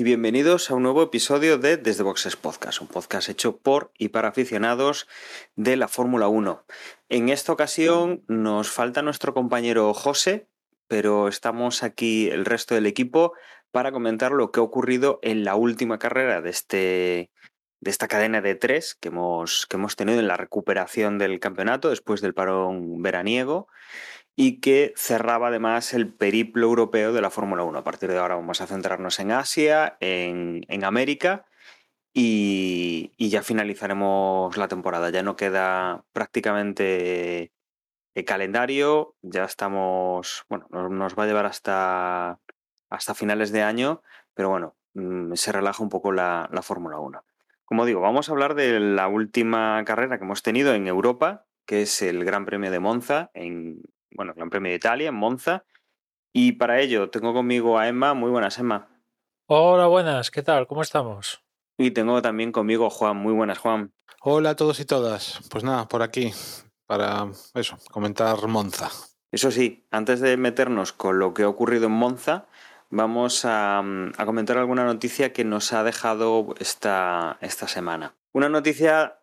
y bienvenidos a un nuevo episodio de Desde Boxes Podcast, un podcast hecho por y para aficionados de la Fórmula 1. En esta ocasión nos falta nuestro compañero José, pero estamos aquí el resto del equipo para comentar lo que ha ocurrido en la última carrera de, este, de esta cadena de tres que hemos, que hemos tenido en la recuperación del campeonato después del parón veraniego y que cerraba además el periplo europeo de la Fórmula 1. A partir de ahora vamos a centrarnos en Asia, en, en América y, y, ya finalizaremos la temporada. Ya no queda prácticamente el calendario, ya estamos, bueno, nos va a llevar hasta, hasta finales de año, pero bueno, mm, se relaja un poco la, la Fórmula 1. Como digo, vamos a hablar de la última carrera que hemos tenido en Europa, que es el Gran Premio de Monza, en, bueno, Gran Premio de Italia, en Monza. Y para ello tengo conmigo a Emma. Muy buenas, Emma. Hola, buenas. ¿Qué tal? ¿Cómo estamos? Y tengo también conmigo a Juan. Muy buenas, Juan. Hola a todos y todas. Pues nada, por aquí, para eso, comentar Monza. Eso sí, antes de meternos con lo que ha ocurrido en Monza, vamos a, a comentar alguna noticia que nos ha dejado esta, esta semana. Una noticia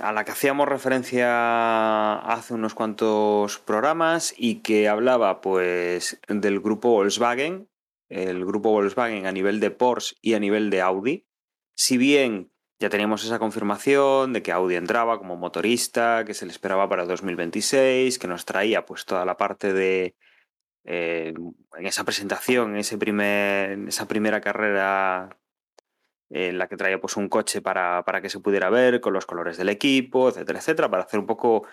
a la que hacíamos referencia hace unos cuantos programas y que hablaba pues del grupo Volkswagen, el grupo Volkswagen a nivel de Porsche y a nivel de Audi. Si bien ya teníamos esa confirmación de que Audi entraba como motorista, que se le esperaba para 2026, que nos traía pues toda la parte de eh, en esa presentación, en, ese primer, en esa primera carrera en la que traía pues un coche para, para, que se pudiera ver con los colores del equipo, etcétera, etcétera, para hacer un poco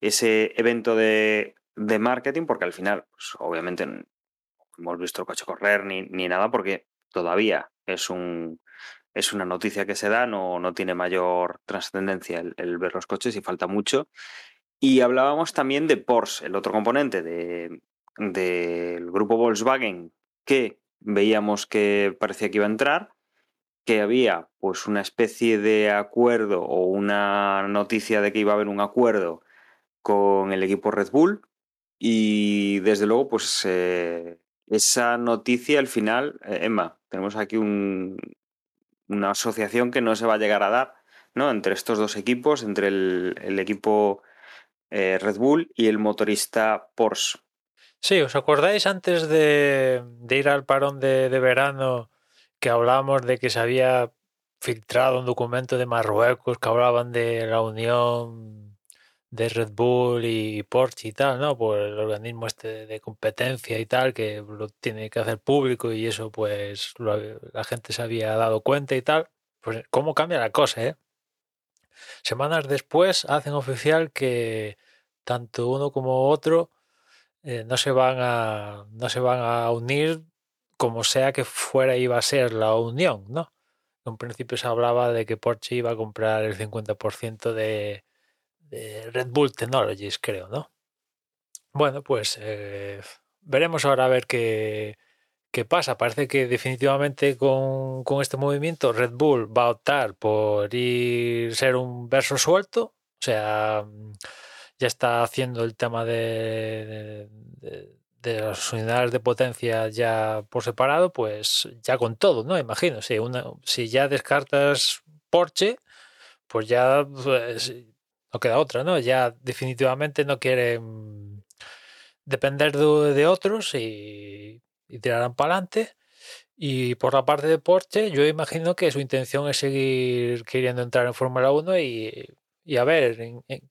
ese evento de, de marketing, porque al final, pues, obviamente, no hemos visto el coche correr ni, ni nada, porque todavía es un es una noticia que se da, no, no tiene mayor trascendencia el, el, ver los coches y falta mucho. Y hablábamos también de Porsche, el otro componente del de, de grupo Volkswagen que veíamos que parecía que iba a entrar que había pues una especie de acuerdo o una noticia de que iba a haber un acuerdo con el equipo Red Bull y desde luego pues eh, esa noticia al final, eh, Emma, tenemos aquí un, una asociación que no se va a llegar a dar, ¿no? Entre estos dos equipos, entre el, equipo eh, Red Bull y el motorista Porsche. Sí, ¿os acordáis antes de, ir al parón de verano? Que hablábamos de que se había filtrado un documento de Marruecos que hablaban de la unión de Red Bull y Porsche y tal, ¿no? Por el organismo este de competencia y tal, que lo tiene que hacer público y eso pues la gente se había dado cuenta y tal. Pues cómo cambia la cosa, ¿eh? Semanas después hacen oficial que tanto uno como otro eh, no se van a no se van a unir como sea que fuera iba a ser la unión, ¿no? En principio se hablaba de que Porsche iba a comprar el 50% de, de, Red Bull Technologies, creo, ¿no? Bueno, pues eh, veremos ahora a ver qué, qué, pasa. Parece que definitivamente con, con, este movimiento Red Bull va a optar por ir ser un verso suelto, o sea, ya está haciendo el tema de, de las unidades de potencia ya por separado, pues ya con todo, ¿no? Imagino, si, una, si ya descartas Porsche, pues ya pues, no queda otra, ¿no? Ya definitivamente no quieren depender de, de otros y, y tirarán para adelante. Y por la parte de Porsche, yo imagino que su intención es seguir queriendo entrar en Fórmula 1 y, y, a ver en, en,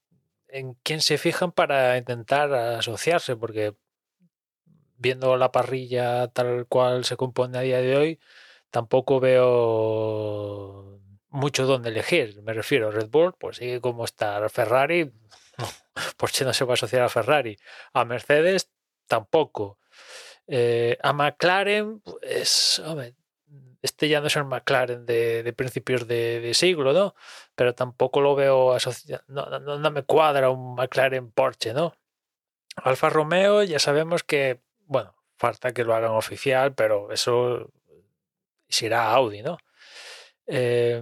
en quién se fijan para intentar asociarse, porque viendo la parrilla tal cual se compone a día de hoy, tampoco veo mucho donde elegir. Me refiero a Red Bull, pues sigue como está Ferrari, Porsche no se va a asociar a Ferrari. A Mercedes tampoco. Eh, a McLaren, pues, hombre, este ya no es el McLaren de, principios de, siglo, ¿no? Pero tampoco lo veo asociado, no, no, me cuadra un McLaren Porsche, ¿no? Alfa Romeo ya sabemos que, bueno, falta que lo hagan oficial, pero eso será Audi, ¿no? Eh,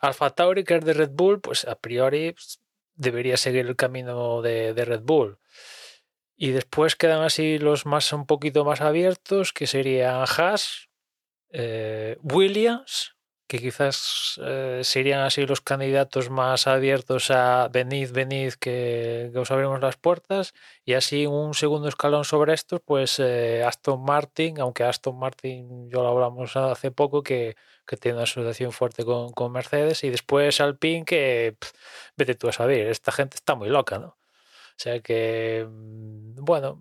Alfa Tauri, que es de Red Bull, pues a priori pues, debería seguir el camino de, de, Red Bull. Y después quedan así los más un poquito más abiertos, que serían Haas, eh, Williams, que quizás eh, serían así los candidatos más abiertos a venid, venid, que, que, os abrimos las puertas. Y así un segundo escalón sobre estos, pues eh, Aston Martin, aunque Aston Martin, yo lo hablamos hace poco, que, que tiene una asociación fuerte con, con, Mercedes. Y después Alpine, que vete tú a saber, esta gente está muy loca, ¿no? O sea que, mm, bueno,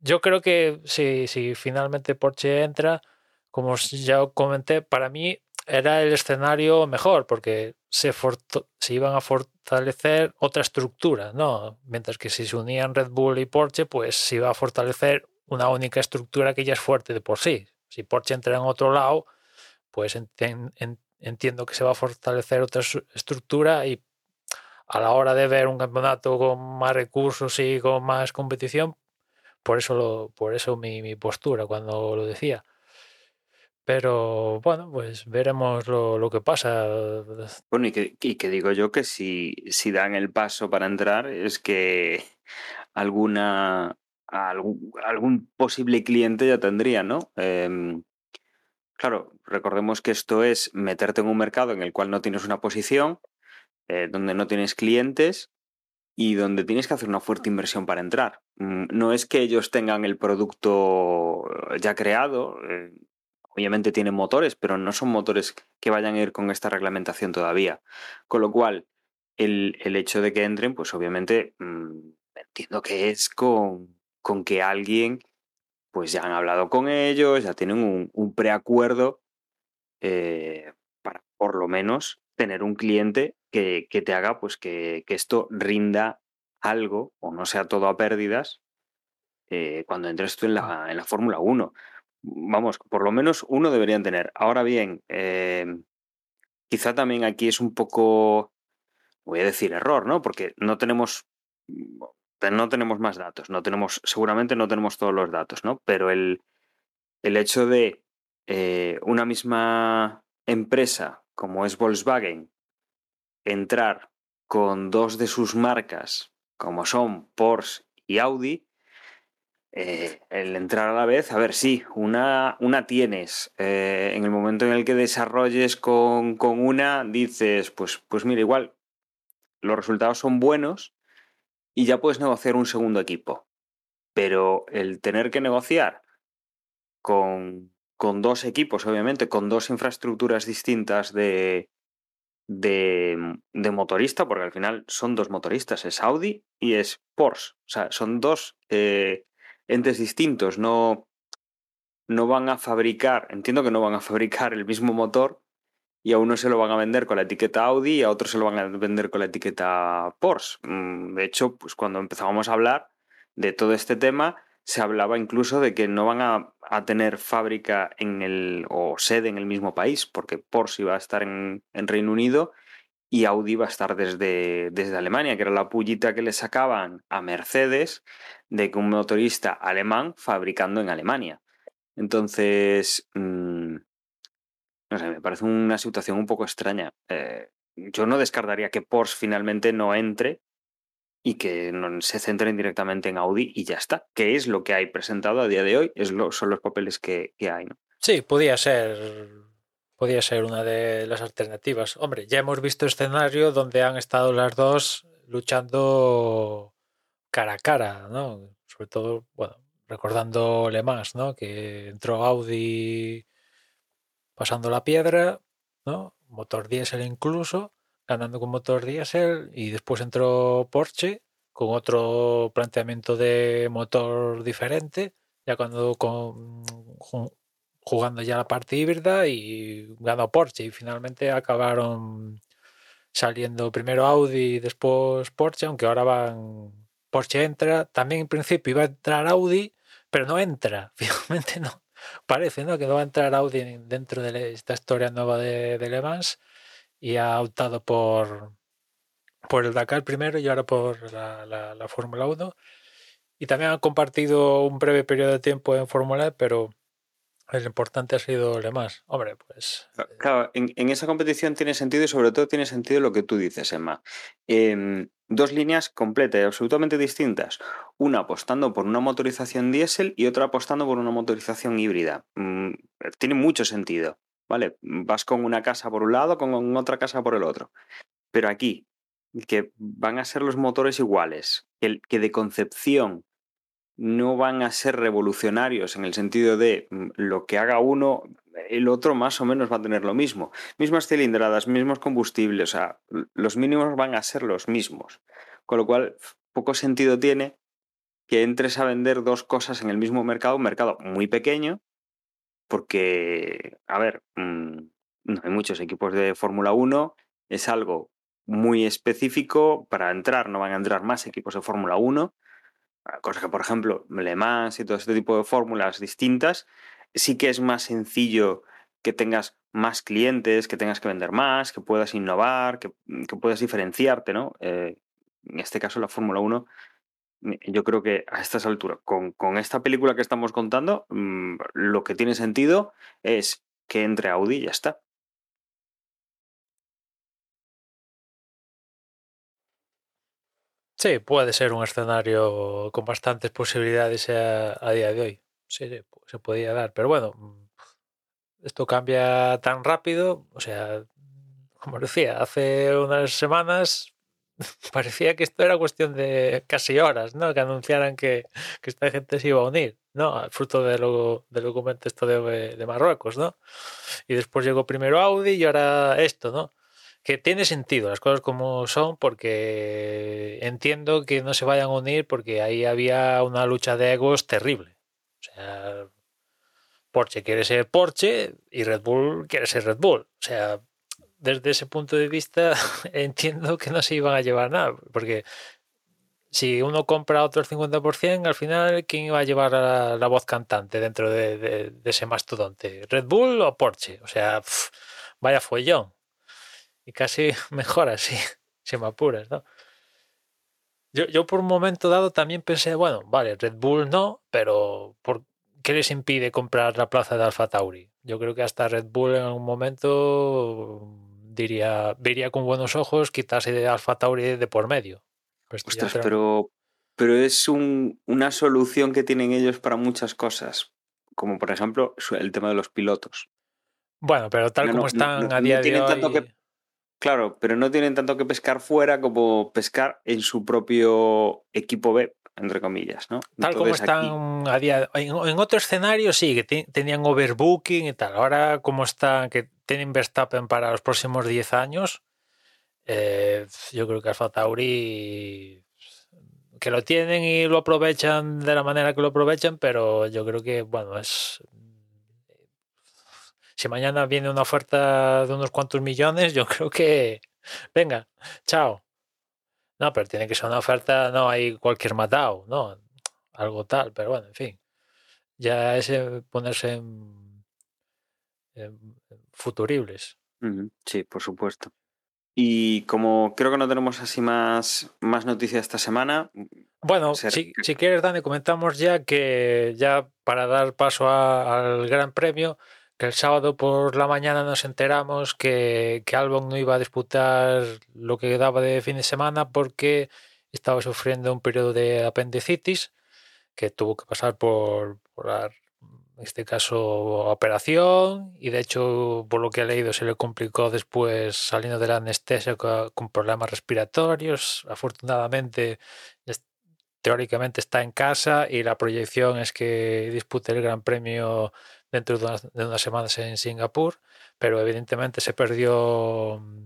yo creo que si, si finalmente Porsche entra, como ya comenté, para mí era el escenario mejor porque se, se, iban a fortalecer otra estructura, ¿no? Mientras que si se unían Red Bull y Porsche, pues se iba a fortalecer una única estructura que ya es fuerte de por sí. Si Porsche entra en otro lado, pues ent ent entiendo que se va a fortalecer otra estructura y a la hora de ver un campeonato con más recursos y con más competición, por eso, lo, por eso mi, mi postura cuando lo decía. Pero bueno, pues veremos lo, lo que pasa. Bueno, y que, y que, digo yo que si, si dan el paso para entrar es que alguna algún, algún posible cliente ya tendría, ¿no? Eh, claro, recordemos que esto es meterte en un mercado en el cual no tienes una posición, eh, donde no tienes clientes y donde tienes que hacer una fuerte inversión para entrar. Mm, no es que ellos tengan el producto ya creado, eh, obviamente tienen motores, pero no son motores que vayan a ir con esta reglamentación todavía. Con lo cual, el, el hecho de que entren, pues obviamente mmm, entiendo que es con, con, que alguien, pues ya han hablado con ellos, ya tienen un, un preacuerdo eh, para por lo menos tener un cliente que, que te haga pues que, que, esto rinda algo o no sea todo a pérdidas eh, cuando entres tú en la, en la Fórmula 1 vamos, por lo menos uno deberían tener. Ahora bien, eh, quizá también aquí es un poco, voy a decir error, ¿no? Porque no tenemos, no tenemos más datos, no tenemos, seguramente no tenemos todos los datos, ¿no? Pero el, el hecho de eh, una misma empresa como es Volkswagen entrar con dos de sus marcas, como son Porsche y Audi, eh, el entrar a la vez, a ver, sí, una, una tienes. Eh, en el momento en el que desarrolles con, con, una, dices, pues, pues mira, igual los resultados son buenos y ya puedes negociar un segundo equipo. Pero el tener que negociar con, con dos equipos, obviamente, con dos infraestructuras distintas de, de, de, motorista, porque al final son dos motoristas, es Audi y es Porsche. O sea, son dos eh, entes distintos, no, no van a fabricar, entiendo que no van a fabricar el mismo motor y a uno se lo van a vender con la etiqueta Audi y a otro se lo van a vender con la etiqueta Porsche. Mm, de hecho, pues cuando empezábamos a hablar de todo este tema, se hablaba incluso de que no van a, a tener fábrica en el, o sede en el mismo país, porque Porsche iba a estar en, en Reino Unido y Audi va a estar desde, desde Alemania, que era la pullita que le sacaban a Mercedes de que un motorista alemán fabricando en Alemania. Entonces, mmm, no sé, me parece una situación un poco extraña. Eh, yo no descartaría que Porsche finalmente no entre y que se centren directamente en Audi y ya está, que es lo que hay presentado a día de hoy, es lo, son los papeles que, que hay. ¿no? Sí, podía ser podía ser una de las alternativas. Hombre, ya hemos visto escenario donde han estado las dos luchando cara a cara, ¿no? Sobre todo, bueno, recordando Le Mans, ¿no? Que entró Audi pasando la piedra, ¿no? Motor diésel incluso, ganando con motor diésel, y después entró Porsche con otro planteamiento de motor diferente, ya cuando con, jugando ya la parte híbrida y ganó Porsche y finalmente acabaron saliendo primero Audi y después Porsche, aunque ahora van Porsche entra, también en principio iba a entrar Audi, pero no entra, finalmente no. Parece ¿no? que no va a entrar Audi dentro de esta historia nueva de, de Le Mans y ha optado por, por el Dakar primero y ahora por la, la, la Fórmula 1. y también han compartido un breve periodo de tiempo en Fórmula E, pero el importante ha sido Le Mans. Hombre, pues Claro, en, en esa competición tiene sentido y sobre todo tiene sentido lo que tú dices, Emma. Em, dos líneas completas y absolutamente distintas. Una apostando por una motorización diésel y otra apostando por una motorización híbrida. Mm, tiene mucho sentido, ¿vale? Vas con una casa por un lado, con otra casa por el otro. Pero aquí, que van a ser los motores iguales, que de concepción no van a ser revolucionarios en el sentido de mm, lo que haga uno, el otro más o menos va a tener lo mismo. Mismas cilindradas, mismos combustibles, o sea, los mínimos van a ser los mismos. Con lo cual, poco sentido tiene que entres a vender dos cosas en el mismo mercado, un mercado muy pequeño, porque, a ver, mm, no hay muchos equipos de Fórmula 1, es algo muy específico, para entrar no van a entrar más equipos de Fórmula 1, cosa que, por ejemplo, Le Mans y todo este tipo de fórmulas distintas, sí que es más sencillo que tengas más clientes, que tengas que vender más, que puedas innovar, que, que puedas diferenciarte, ¿no? Eh, en este caso, la Fórmula 1, mm, yo creo que a estas alturas, con, con esta película que estamos contando, mm, lo que tiene sentido es que entre Audi y ya está. Sí, puede ser un escenario con bastantes posibilidades a, día de hoy. Sí, se podía dar. Pero bueno, mm, esto cambia tan rápido. O sea, como decía, hace unas semanas parecía que esto era cuestión de casi horas, ¿no? Que anunciaran que, que esta gente se iba a unir, ¿no? Fruto de lo, del documento esto de Marruecos, ¿no? Y después llegó primero Audi y ahora esto, ¿no? Que tiene sentido las cosas como son porque entiendo que no se vayan a unir porque ahí había una lucha de egos terrible. O sea, Porsche quiere ser Porsche y Red Bull quiere ser Red Bull. O sea, desde ese punto de vista entiendo que no se iban a llevar nada, porque si uno compra otro el 50%, al final, ¿quién iba a llevar la, voz cantante dentro de, ese mastodonte? ¿Red Bull o Porsche? O sea, pf, vaya follón. Y casi mejor así, si me apuras, ¿no? Yo, yo por un momento dado también pensé, bueno, vale, Red Bull no, pero ¿por qué les impide comprar la plaza de Alfa Tauri? Yo creo que hasta Red Bull en algún momento diría, vería con buenos ojos quitarse de Alfa Tauri de por medio. Pues Ostras, pero, pero es un- una solución que tienen ellos para muchas cosas, como por ejemplo el tema de los pilotos. Bueno, pero tal No, como no, están no, a día de hoy... tanto que- Claro, pero no tienen tanto que pescar fuera como pescar en su propio equipo B, entre comillas, ¿no? Tal como aquí- están a día en, en otro escenario sí, que te- tenían overbooking y tal. Ahora como están, que tienen Verstappen para los próximos 10 años, eh, yo creo que Alfa Tauri que lo tienen y lo aprovechan de la manera que lo aprovechan, pero yo creo que, bueno, es... Si mañana viene una oferta de unos cuantos millones, yo creo que... Venga, chao. No, pero tiene que ser una oferta, no hay cualquier matado, ¿no? Algo tal, pero bueno, en fin. Ya es eh, ponerse en, en futuribles. Sí, por supuesto. Y como creo que no tenemos así más, más noticias esta semana, Bueno, Ser- si, si quieres, Dani, comentamos ya que ya para dar paso a- al Gran Premio, el sábado por la mañana nos enteramos que, que Albon no iba a disputar lo que daba de fin de semana porque estaba sufriendo un periodo de apendicitis que tuvo que pasar por, la- este caso, operación y de hecho, por lo que he leído, se le complicó después saliendo de la anestesia co- con problemas respiratorios. Afortunadamente, teóricamente está en casa y la proyección es que dispute el Gran Premio dentro de unas, de unas semanas en Singapur, pero evidentemente se perdió mm,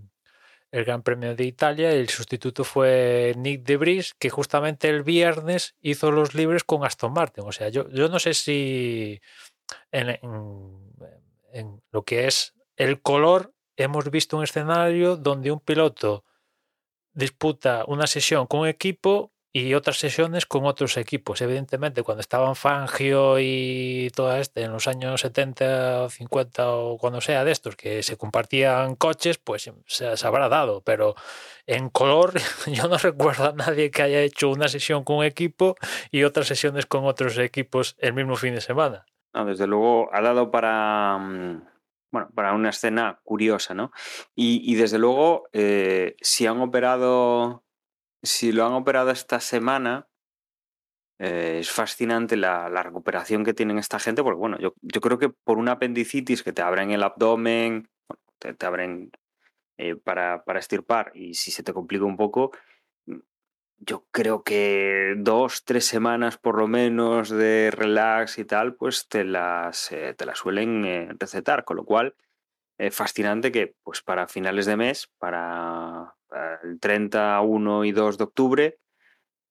el Gran Premio de Italia y el sustituto fue Nick de Vries, que justamente el viernes hizo los libres con Aston Martin. O sea, yo, yo no sé si en, en- en lo que es el color hemos visto un escenario donde un piloto disputa una sesión con un equipo y otras sesiones con otros equipos. Evidentemente, cuando estaban Fangio y toda este en los años 70 o 50 o cuando sea de estos que se compartían coches, pues se, se habrá dado, pero en color yo no recuerdo a nadie que haya hecho una sesión con un equipo y otras sesiones con otros equipos el mismo fin de semana. No, desde luego ha dado para, mm, bueno, para una escena curiosa, ¿no? Y, y desde luego, eh, si han operado, si lo han operado esta semana, eh, es fascinante la, recuperación que tienen esta gente, porque bueno, yo, creo que por una apendicitis que te abren el abdomen, te, te abren eh, para, estirpar y si se te complica un poco, yo creo que dos, tres semanas por lo menos de relax y tal, pues te las, eh, te las suelen recetar, con lo cual eh, fascinante que pues para finales de mes, para, para, el 30, 1 y 2 de octubre,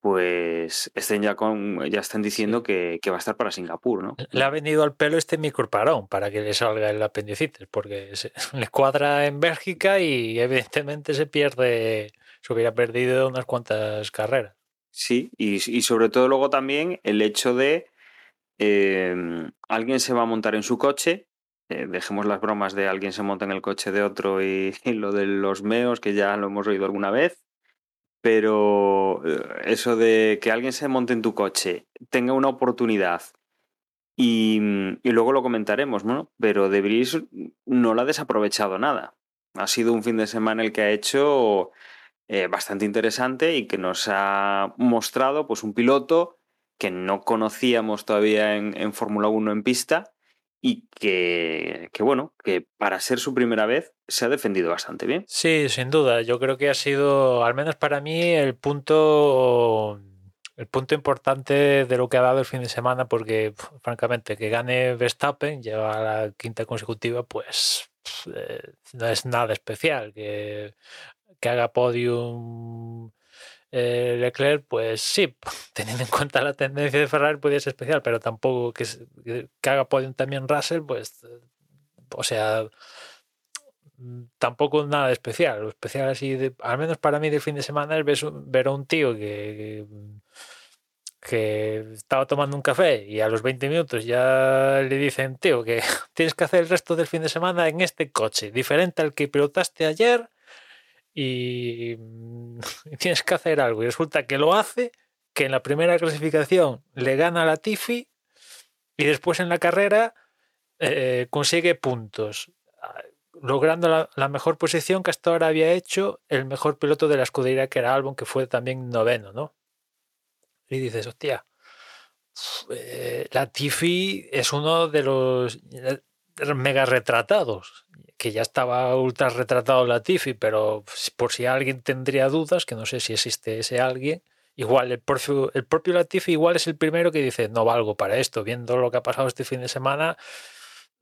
pues estén ya con ya están diciendo sí. que, que, va a estar para Singapur, ¿no? Le ha venido al pelo este microparón para que le salga el apendicitis, porque se, le cuadra en Bélgica y evidentemente se pierde se hubiera perdido unas cuantas carreras. Sí, y, y sobre todo luego también el hecho de eh, alguien se va a montar en su coche, eh, dejemos las bromas de alguien se monta en el coche de otro y, lo de los meos, que ya lo hemos oído alguna vez, pero eh, eso de que alguien se monte en tu coche, tenga una oportunidad y, y luego lo comentaremos, ¿no? Pero De no la ha desaprovechado nada. Ha sido un fin de semana el que ha hecho eh, bastante interesante y que nos ha mostrado pues un piloto que no conocíamos todavía en, en Fórmula 1 en pista y que, que, bueno, que para ser su primera vez se ha defendido bastante bien. Sí, sin duda. Yo creo que ha sido, al menos para mí, el punto el punto importante de lo que ha dado el fin de semana, porque francamente que gane Verstappen, lleva la quinta consecutiva, pues eh, no es nada especial. Que que haga podium eh, Leclerc, pues sí, teniendo en cuenta la tendencia de Ferrari podría ser especial, pero tampoco que, que haga podium también Russell, pues, o sea, tampoco nada especial. Lo especial así, de, al menos para mí del fin de semana, es ver, ver a un tío que, que estaba tomando un café y a los 20 minutos ya le dicen, tío, que tienes que hacer el resto del fin de semana en este coche, diferente al que pilotaste ayer y, tienes que hacer algo. Y resulta que lo hace, que en la primera clasificación le gana a la Tifi y después en la carrera eh, consigue puntos, logrando la, mejor posición que hasta ahora había hecho el mejor piloto de la escudería que era Albon, que fue también noveno, ¿no? Y dices, hostia, eh, la Tifi es uno de los mega retratados que ya estaba ultra retratado Latifi, pero por si alguien tendría dudas, que no sé si existe ese alguien, igual el propio, el propio Latifi igual es el primero que dice, no valgo para esto, viendo lo que ha pasado este fin de semana,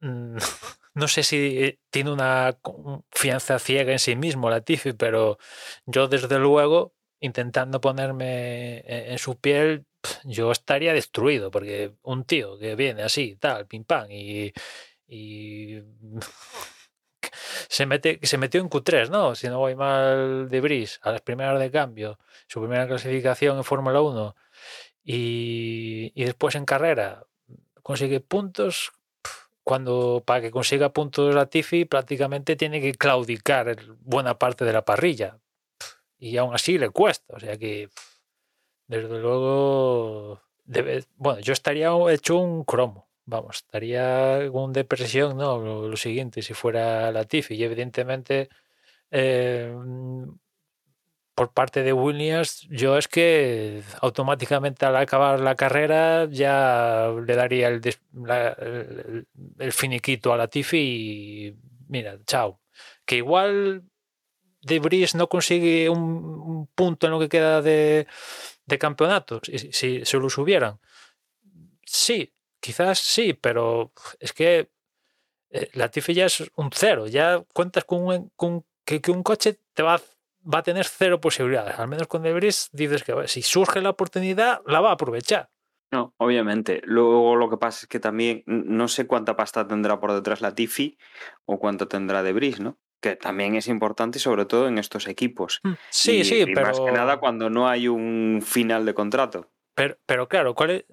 mmm, no sé si tiene una confianza ciega en sí mismo Latifi, pero yo desde luego, intentando ponerme en, en su piel, yo estaría destruido, porque un tío que viene así, tal, pim pam, y, y se, mete, se metió en Q3, ¿no? Si no voy mal de Bris, a las primeras de cambio, su primera clasificación en Fórmula 1 y, y, después en carrera consigue puntos. Cuando para que consiga puntos la Tifi prácticamente tiene que claudicar buena parte de la parrilla y aún así le cuesta. O sea que desde luego bueno, yo estaría hecho un cromo vamos, estaría con depresión, ¿no? Lo, siguiente, si fuera Latifi. Y evidentemente, eh, por parte de Williams, yo es que automáticamente al acabar la carrera ya le daría el, la, finiquito a Latifi y mira, chao. Que igual de Bris no consigue un, un, punto en lo que queda de, de campeonato, si, si se lo subieran. Sí, Quizás sí, pero es que eh, la Tifi ya es un cero. Ya cuentas con, un, con que, que, un coche te va, va, a tener cero posibilidades. Al menos con Debris dices que si surge la oportunidad, la va a aprovechar. No, obviamente. Luego lo que pasa es que también no sé cuánta pasta tendrá por detrás la Tifi o cuánto tendrá Debris, ¿no? que también es importante, sobre todo en estos equipos. Sí, Y- sí, y pero. Más que nada cuando no hay un final de contrato. Pero, pero claro, ¿cuál es?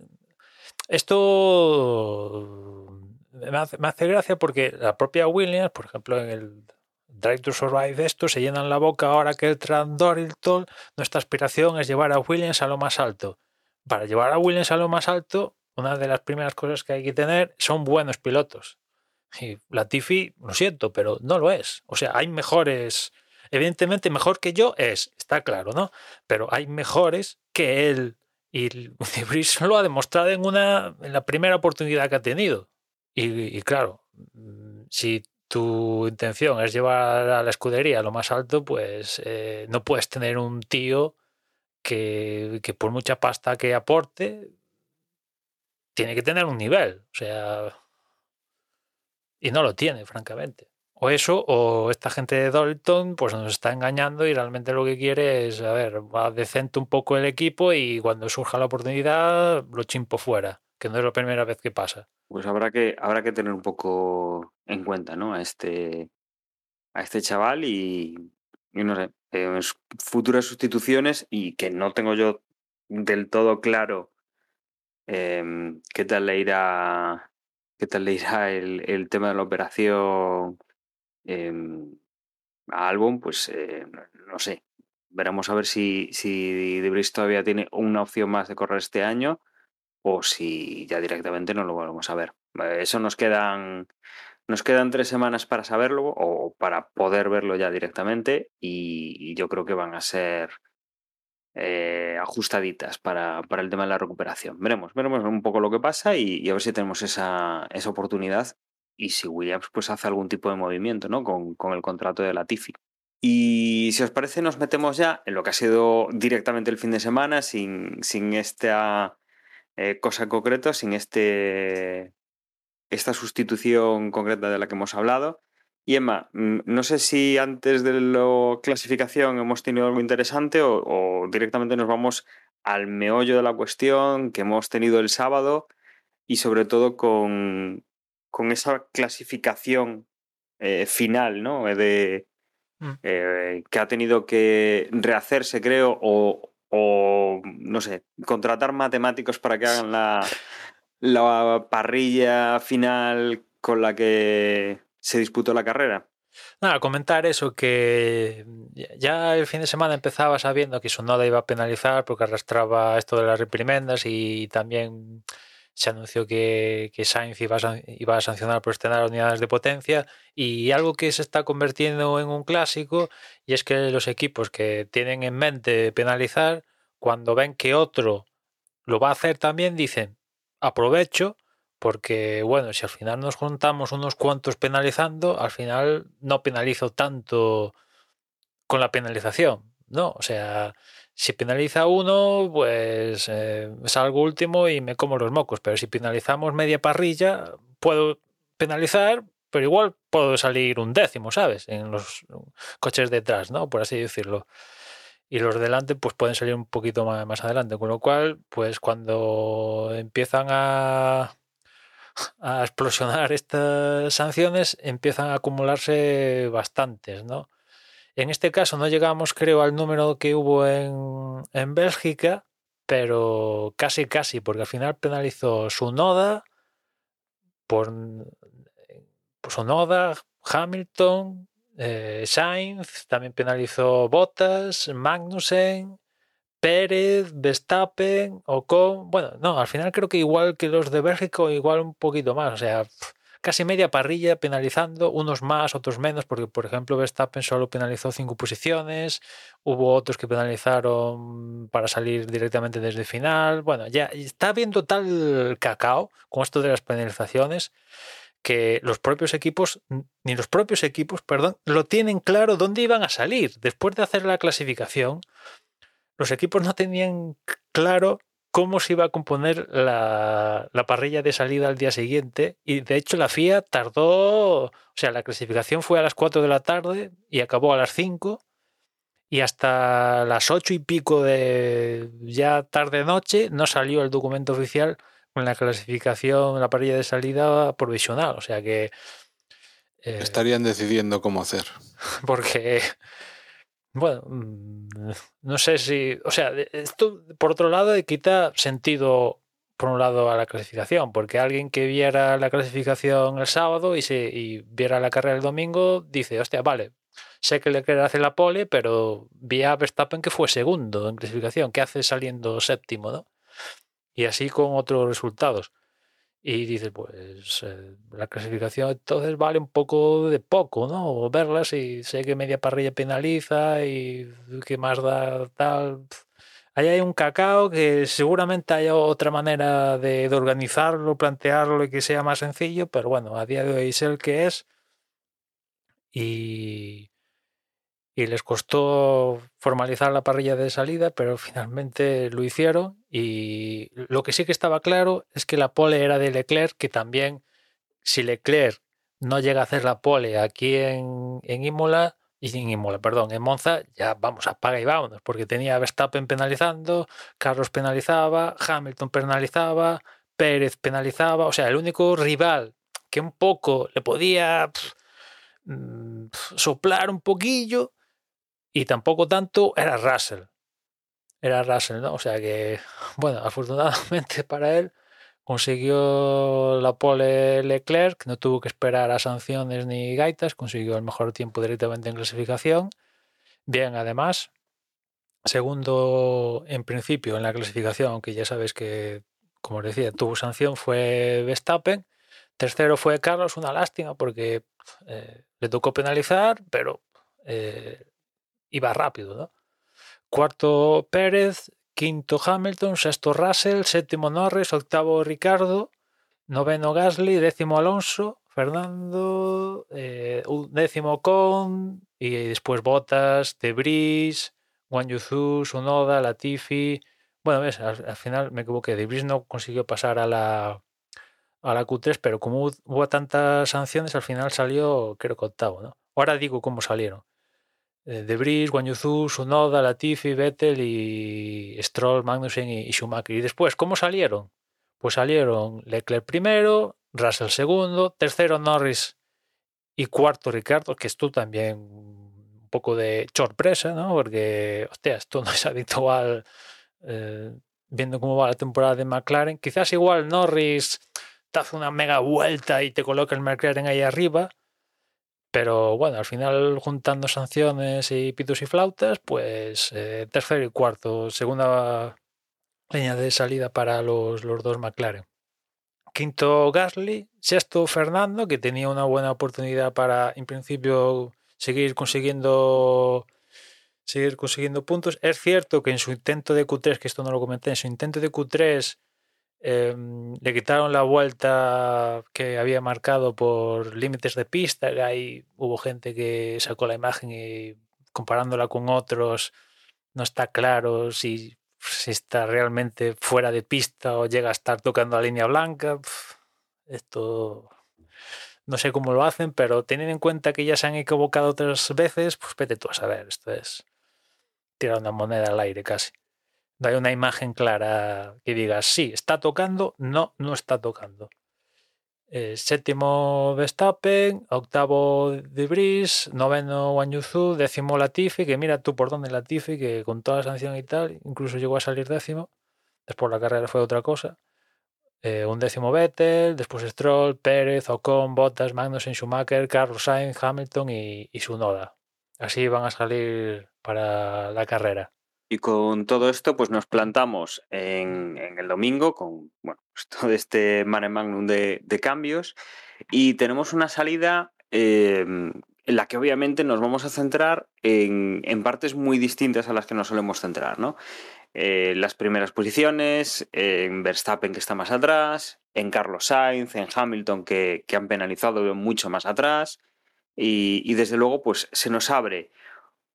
Esto me hace, me hace gracia porque la propia Williams, por ejemplo, en el Drive to Survive, esto se llenan la boca ahora que el Trent Dorilton, nuestra aspiración es llevar a Williams a lo más alto. Para llevar a Williams a lo más alto, una de las primeras cosas que hay que tener son buenos pilotos. Y Latifi, lo siento, pero no lo es. O sea, hay mejores. Evidentemente, mejor que yo es, está claro, ¿no? Pero hay mejores que él. Y Debris lo ha demostrado en, una, en la primera oportunidad que ha tenido. Y, claro, mm, si tu intención es llevar a la escudería lo más alto, pues eh, no puedes tener un tío que, que por mucha pasta que aporte, tiene que tener un nivel. O sea, y no lo tiene, francamente. O eso, o esta gente de Dalton, pues nos está engañando y realmente lo que quiere es, a ver, va decente un poco el equipo y cuando surja la oportunidad lo chimpo fuera, que no es la primera vez que pasa. Pues habrá que, habrá que tener un poco en cuenta, ¿no? A este, a este chaval y, no sé, eh, futuras sustituciones y que no tengo yo del todo claro em, qué tal le irá, qué tal le irá el, el tema de la operación em, a Albon, pues eh, no, sé. Veremos a ver si, si Debris todavía tiene una opción más de correr este año o si ya directamente no lo volvemos a ver. Eh, Eso nos quedan, nos quedan tres semanas para saberlo o para poder verlo ya directamente y, y yo creo que van a ser eh, ajustaditas para, para el tema de la recuperación. Veremos, veremos un poco lo que pasa y, y a ver si tenemos esa, esa oportunidad y si Williams pues hace algún tipo de movimiento ¿no? con, con el contrato de Latifi. Y si os parece, nos metemos ya en lo que ha sido directamente el fin de semana, sin, sin esta eh, cosa en concreto, sin este, esta sustitución concreta de la que hemos hablado. Y Emma, mm, no sé si antes de la clasificación hemos tenido algo interesante o directamente nos vamos al meollo de la cuestión que hemos tenido el sábado y sobre todo con, con esa clasificación eh, final, ¿no? Eh, De, Mm. eh, que ha tenido que rehacerse, creo, o, o, no sé, contratar matemáticos para que hagan la, la parrilla final con la que se disputó la carrera. Nada, comentar eso, que ya el fin de semana empezaba sabiendo que Sonoda iba a penalizar porque arrastraba esto de las reprimendas y también se anunció que, que Sainz iba a, iba a sancionar por estrenar unidades de potencia y algo que se está convirtiendo en un clásico y es que los equipos que tienen en mente penalizar, cuando ven que otro lo va a hacer también, dicen, aprovecho porque bueno, si al final nos juntamos unos cuantos penalizando, al final no penalizo tanto con la penalización, ¿no? O sea, si penaliza uno, pues eh, salgo último y me como los mocos, pero si penalizamos media parrilla, puedo penalizar, pero igual puedo salir un décimo, ¿sabes? En los coches detrás, ¿no? Por así decirlo. Y los delante, pues pueden salir un poquito más, más adelante. Con lo cual, pues cuando empiezan a, a explosionar estas sanciones, empiezan a acumularse bastantes, ¿no? En este caso no llegamos, creo, al número que hubo en, en Bélgica, pero casi, casi, porque al final penalizó su noda por, su noda, Hamilton, eh, Sainz, también penalizó Bottas, Magnussen, Pérez, Verstappen, Ocon. Bueno, no, al final creo que igual que los de Bélgica, igual un poquito más. O sea, casi media parrilla penalizando, unos más, otros menos, porque por ejemplo Verstappen solo penalizó cinco posiciones, hubo otros que penalizaron para salir directamente desde final. Bueno, ya está habiendo tal cacao con esto de las penalizaciones que los propios equipos, ni los propios equipos, perdón, lo tienen claro dónde iban a salir. Después de hacer la clasificación, los equipos no tenían claro cómo se iba a componer la, la, parrilla de salida al día siguiente. Y de hecho la FIA tardó, o sea, la clasificación fue a las 4 de la tarde y acabó a las 5 y hasta las 8 y pico de ya tarde noche no salió el documento oficial con la clasificación, la parrilla de salida provisional, o sea que Eh, Estarían decidiendo cómo hacer. porque, bueno, mm, no sé si, o sea, esto por otro lado quita sentido, por un lado, a la clasificación, porque alguien que viera la clasificación el sábado y, se, y viera la carrera el domingo, dice, hostia, vale, sé que le quiere hacer la pole, pero vi a Verstappen que fue segundo en clasificación, ¿qué hace saliendo séptimo, no? Y así con otros resultados. Y dices, pues eh, la clasificación entonces vale un poco de poco, ¿no? O verla si sé que media parrilla penaliza y que más da tal. Ahí hay un cacao que seguramente haya otra manera de, de organizarlo, plantearlo y que sea más sencillo, pero bueno, a día de hoy es el que es. Y, y les costó formalizar la parrilla de salida, pero finalmente lo hicieron. Y lo que sí que estaba claro es que la pole era de Leclerc, que también, si Leclerc no llega a hacer la pole aquí en, en Imola, y en Imola, perdón, en Monza, ya vamos, apaga y vámonos, porque tenía a Verstappen penalizando, Carlos penalizaba, Hamilton penalizaba, Pérez penalizaba, o sea, el único rival que un poco le podía mm, soplar un poquillo y tampoco tanto era Russell. Era Russell, ¿no? O sea que, bueno, afortunadamente para él consiguió la pole Leclerc, no tuvo que esperar a sanciones ni gaitas, consiguió el mejor tiempo directamente en clasificación. Bien, además, segundo en principio en la clasificación, aunque ya sabes que, como os decía, tuvo sanción, fue Verstappen. Tercero fue Carlos, una lástima porque eh, le tocó penalizar, pero eh, iba rápido, ¿no? Cuarto Pérez, quinto Hamilton, sexto Russell, séptimo Norris, octavo Ricardo, noveno Gasly, décimo Alonso, Fernando, eh, décimo Con y después Bottas, Debris, Juan Yuzu, Sunoda, Latifi. Bueno, ves, al, al final me equivoqué. Debris no consiguió pasar a la, a la Q3, pero como hubo tantas sanciones, al final salió, creo que octavo, ¿no? Ahora digo cómo salieron. Eh, Debris, Guan Yuzu, Sunoda, Latifi, Vettel y Stroll, Magnussen y, y Schumacher. Y después, ¿cómo salieron? Pues salieron Leclerc primero, Russell segundo, tercero Norris y cuarto Ricardo, que esto también un poco de sorpresa, ¿no? Porque, hostia, esto no es habitual eh, viendo cómo va la temporada de McLaren. Quizás igual Norris te hace una mega vuelta y te coloca el McLaren ahí arriba, pero bueno, al final juntando sanciones y pitos y flautas, pues eh, tercero y cuarto, segunda línea de salida para los, los dos McLaren. Quinto Gasly, sexto Fernando, que tenía una buena oportunidad para, en principio, seguir consiguiendo seguir consiguiendo puntos. Es cierto que en su intento de Q3, que esto no lo comenté, en su intento de Q3 eh, le quitaron la vuelta que había marcado por límites de pista. Ahí hubo gente que sacó la imagen y comparándola con otros no está claro si, está realmente fuera de pista o llega a estar tocando la línea blanca. Esto no sé cómo lo hacen, pero teniendo en cuenta que ya se han equivocado otras veces, pues vete tú a saber. Esto es tirar una moneda al aire casi. No hay una imagen clara que diga sí, está tocando, no, no está tocando. Eh, séptimo Verstappen, octavo De Vries, noveno Wang Yuzu, décimo Latifi, que mira tú por dónde Latifi, que con toda la sanción y tal, incluso llegó a salir décimo. Después la carrera fue otra cosa. Eh, un décimo Vettel, después Stroll, Pérez, Ocon, Bottas, Magnussen, Schumacher, Carlos Sainz, Hamilton y, y Sunoda. Así van a salir para la carrera. Y con todo esto, pues nos plantamos en, el domingo con bueno, pues todo este mare magnum de, de cambios y tenemos una salida eh, en la que obviamente nos vamos a centrar en, partes muy distintas a las que nos solemos centrar, ¿no? Eh, las primeras posiciones, en Verstappen que está más atrás, en Carlos Sainz, en Hamilton que, que han penalizado mucho más atrás y, y desde luego pues se nos abre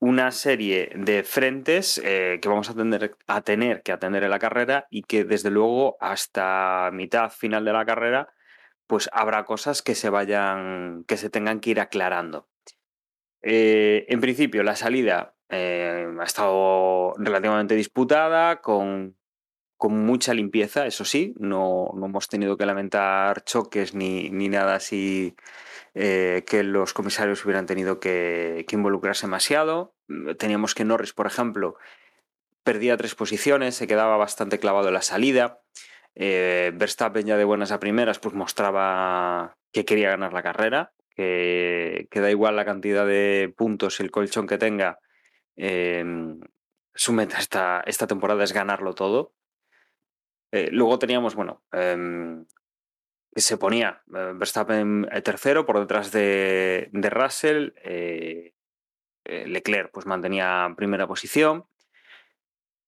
una serie de frentes eh, que vamos a tener, a tener que atender en la carrera y que desde luego hasta mitad final de la carrera pues habrá cosas que se vayan que se tengan que ir aclarando. Eh, en principio la salida eh, ha estado relativamente disputada con, con mucha limpieza, eso sí, no, no hemos tenido que lamentar choques ni, ni nada así que los comisarios hubieran tenido que involucrarse demasiado. Teníamos que Norris, por ejemplo, perdía tres posiciones, se quedaba bastante clavado en la salida. Eh, Verstappen ya de buenas a primeras pues mostraba que quería ganar la carrera, que, que da igual la cantidad de puntos y el colchón que tenga. eh, su meta esta, esta temporada es ganarlo todo. Eh, luego teníamos, bueno, em, que se ponía eh, Verstappen tercero por detrás de, de Russell. Leclerc pues mantenía primera posición.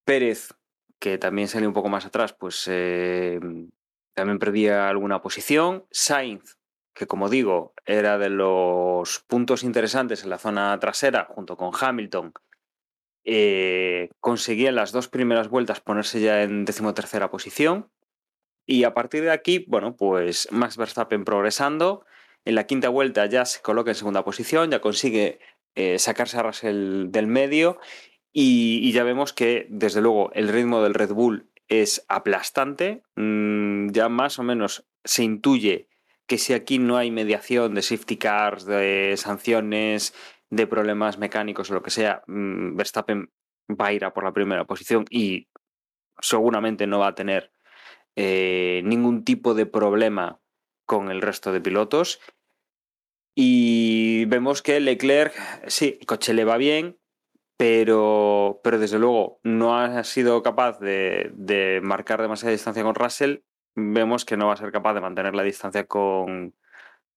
Pérez, que también salió un poco más atrás, pues eh, también perdía alguna posición. Sainz, que como digo, era de los puntos interesantes en la zona trasera, junto con Hamilton, eh, conseguía en las dos primeras vueltas ponerse ya en decimotercera posición. Y a partir de aquí, bueno, pues Max Verstappen progresando. En la quinta vuelta ya se coloca en segunda posición, ya consigue eh, sacarse a Russell del medio. Y, ya vemos que, desde luego, el ritmo del Red Bull es aplastante. Mm, ya más o menos se intuye que si aquí no hay mediación de safety cars, de sanciones, de problemas mecánicos o lo que sea, mm, Verstappen va a ir a por la primera posición y seguramente no va a tener eh, ningún tipo de problema con el resto de pilotos. Y vemos que Leclerc, sí, el coche le va bien, pero, pero desde luego no ha sido capaz de, de marcar demasiada distancia con Russell. Vemos que no va a ser capaz de mantener la distancia con,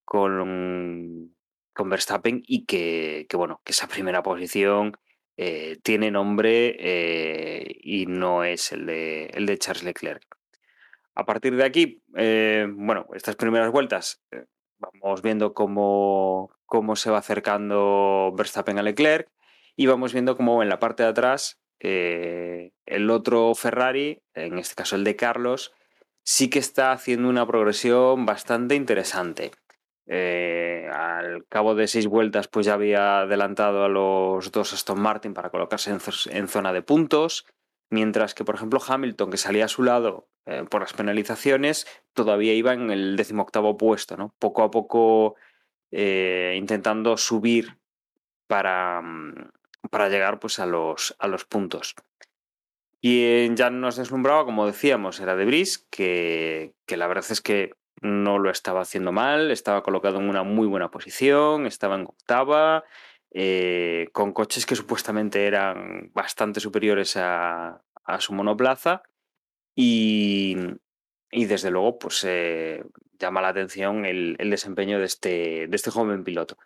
con, con Verstappen y que, que, bueno, que esa primera posición eh, tiene nombre eh, y no es el de, el de Charles Leclerc. A partir de aquí, eh, bueno, estas primeras vueltas vamos viendo cómo, cómo se va acercando Verstappen a Leclerc y vamos viendo cómo en la parte de atrás eh, el otro Ferrari, en este caso el de Carlos, sí que está haciendo una progresión bastante interesante. Eh, al cabo de seis vueltas, pues ya había adelantado a los dos Aston Martin para colocarse en, en zona de puntos. Mientras que, por ejemplo, Hamilton, que salía a su lado eh, por las penalizaciones, todavía iba en el decimoctavo puesto, ¿no? Poco a poco eh, intentando subir para, para llegar pues, a, los, a los puntos. Quien ya nos deslumbraba, como decíamos, era De Vries, que, que la verdad es que no lo estaba haciendo mal, estaba colocado en una muy buena posición, estaba en octava, eh, con coches que supuestamente eran bastante superiores a, su monoplaza y, y, desde luego pues eh, llama la atención el, desempeño de este, de este, joven piloto.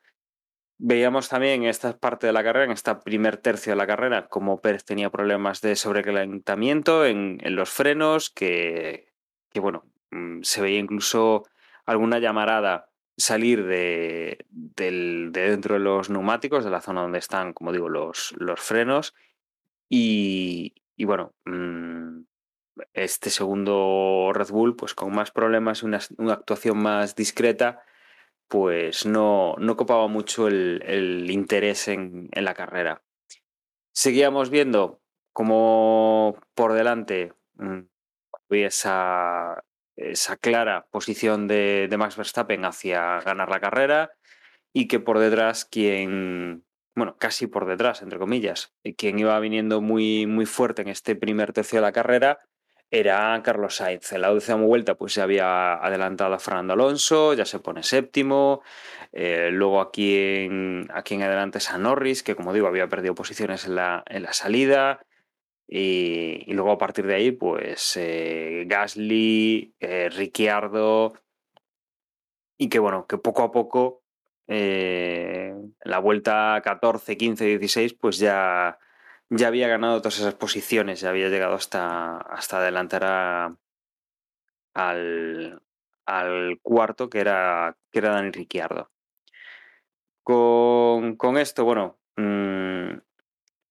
Veíamos también en esta parte de la carrera, en este primer tercio de la carrera, como Pérez tenía problemas de sobrecalentamiento en, en los frenos, que, que bueno, mm, se veía incluso alguna llamarada salir de, de, de, dentro de los neumáticos, de la zona donde están, como digo, los, los frenos. Y, y bueno, mmm, este segundo Red Bull, pues con más problemas, una, una actuación más discreta, pues no, no copaba mucho el, el interés en, en, la carrera. Seguíamos viendo como por delante mmm, esa, esa clara posición de, de, Max Verstappen hacia ganar la carrera y que por detrás quien, bueno, casi por detrás, entre comillas, quien iba viniendo muy, muy fuerte en este primer tercio de la carrera era Carlos Sainz. En la décima vuelta pues ya había adelantado a Fernando Alonso, ya se pone séptimo. Eh, luego aquí en, aquí en adelante es Norris, que como digo había perdido posiciones en la, en la salida. Y, luego a partir de ahí, pues eh, Gasly, eh, Ricciardo, y que bueno, que poco a poco, eh, la vuelta 14, 15, 16, pues ya, ya había ganado todas esas posiciones, ya había llegado hasta, hasta adelantar a, al, al, cuarto, que era, que era Dani Ricciardo. Con, con esto, bueno, mmm,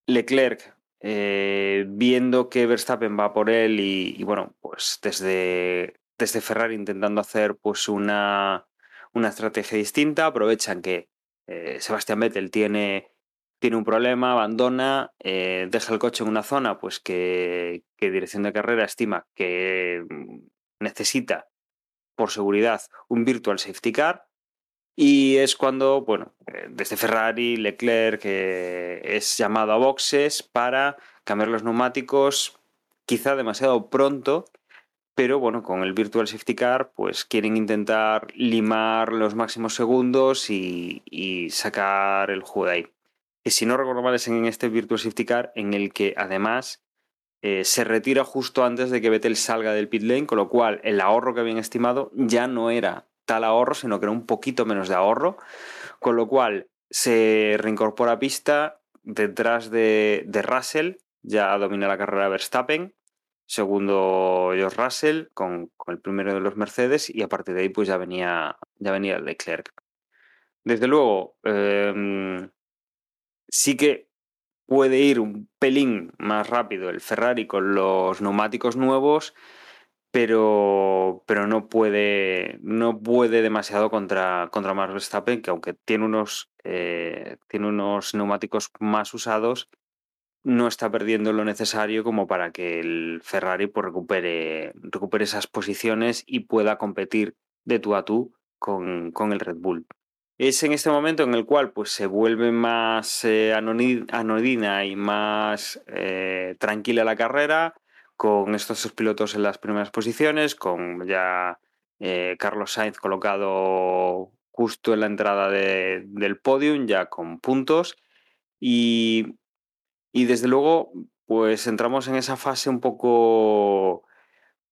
Leclerc eh, viendo que Verstappen va por él y, bueno, pues desde, desde Ferrari intentando hacer pues una, una estrategia distinta, aprovechan que eh, Sebastián Vettel tiene, tiene un problema, abandona, eh, deja el coche en una zona pues que, que dirección de carrera estima que necesita por seguridad un virtual safety car Y es cuando, bueno, eh, desde Ferrari, Leclerc que es llamado a boxes para cambiar los neumáticos, quizá demasiado pronto, pero bueno, con el Virtual Safety Car, pues quieren intentar limar los máximos segundos y, sacar el juego de ahí. Y si no recuerdo mal, es en este Virtual Safety Car en el que además eh, se retira justo antes de que Vettel salga del pit lane, con lo cual el ahorro que habían estimado ya no era tal ahorro, sino que era un poquito menos de ahorro, con lo cual se reincorpora pista detrás de, de Russell, ya domina la carrera Verstappen, segundo George Russell con, con, el primero de los Mercedes y a partir de ahí pues ya venía, ya venía Leclerc. Desde luego, eh, sí que puede ir un pelín más rápido el Ferrari con los neumáticos nuevos, pero, pero no, puede, no puede demasiado contra, contra Max Verstappen, que aunque tiene unos, eh, tiene unos neumáticos más usados, no está perdiendo lo necesario como para que el Ferrari pues, recupere, recupere esas posiciones y pueda competir de tú a tú con, con el Red Bull. Es en este momento en el cual pues, se vuelve más eh, anodina y más eh, tranquila la carrera, con estos dos pilotos en las primeras posiciones, con ya eh, Carlos Sainz colocado justo en la entrada de, del podium, ya con puntos. Y, y desde luego, pues entramos en esa fase un poco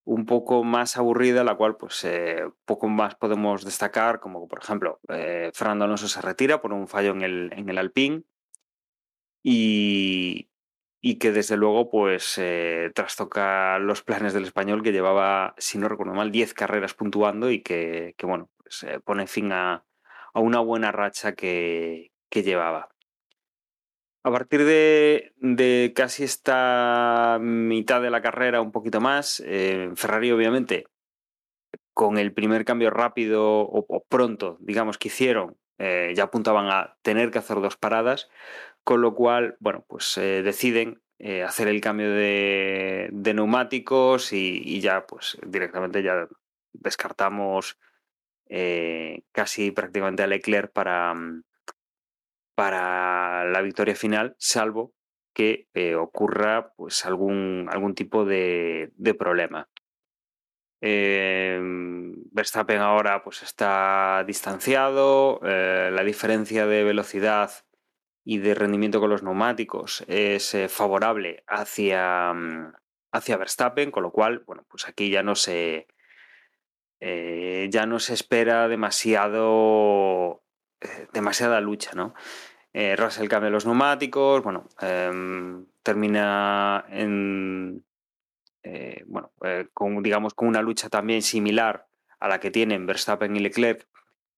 un poco más aburrida, la cual pues eh, poco más podemos destacar, como por ejemplo, eh, Fernando Alonso se retira por un fallo en el, en el Alpine y, y que desde luego pues eh, trastoca los planes del español que llevaba, si no recuerdo mal, 10 carreras puntuando y que, que bueno, pues, pone fin a, a, una buena racha que, que llevaba. A partir de, de, casi esta mitad de la carrera, un poquito más, eh, Ferrari obviamente, con el primer cambio rápido o, o pronto, digamos, que hicieron, eh, ya apuntaban a tener que hacer dos paradas, con lo cual, bueno, pues eh, deciden eh, hacer el cambio de, neumáticos y, ya, pues directamente ya descartamos eh, casi prácticamente a Leclerc para para la victoria final, salvo que ocurra pues, algún, algún tipo de, problema. Verstappen ahora pues, está distanciado, la diferencia de velocidad y de rendimiento con los neumáticos es eh, favorable hacia, mm, hacia Verstappen, con lo cual, bueno, pues aquí ya no se, eh, ya no se espera demasiado eh, demasiada lucha, ¿no? Russell cambia los neumáticos, bueno, eh, termina en, bueno, con, digamos, con una lucha también similar a la que tienen Verstappen y Leclerc.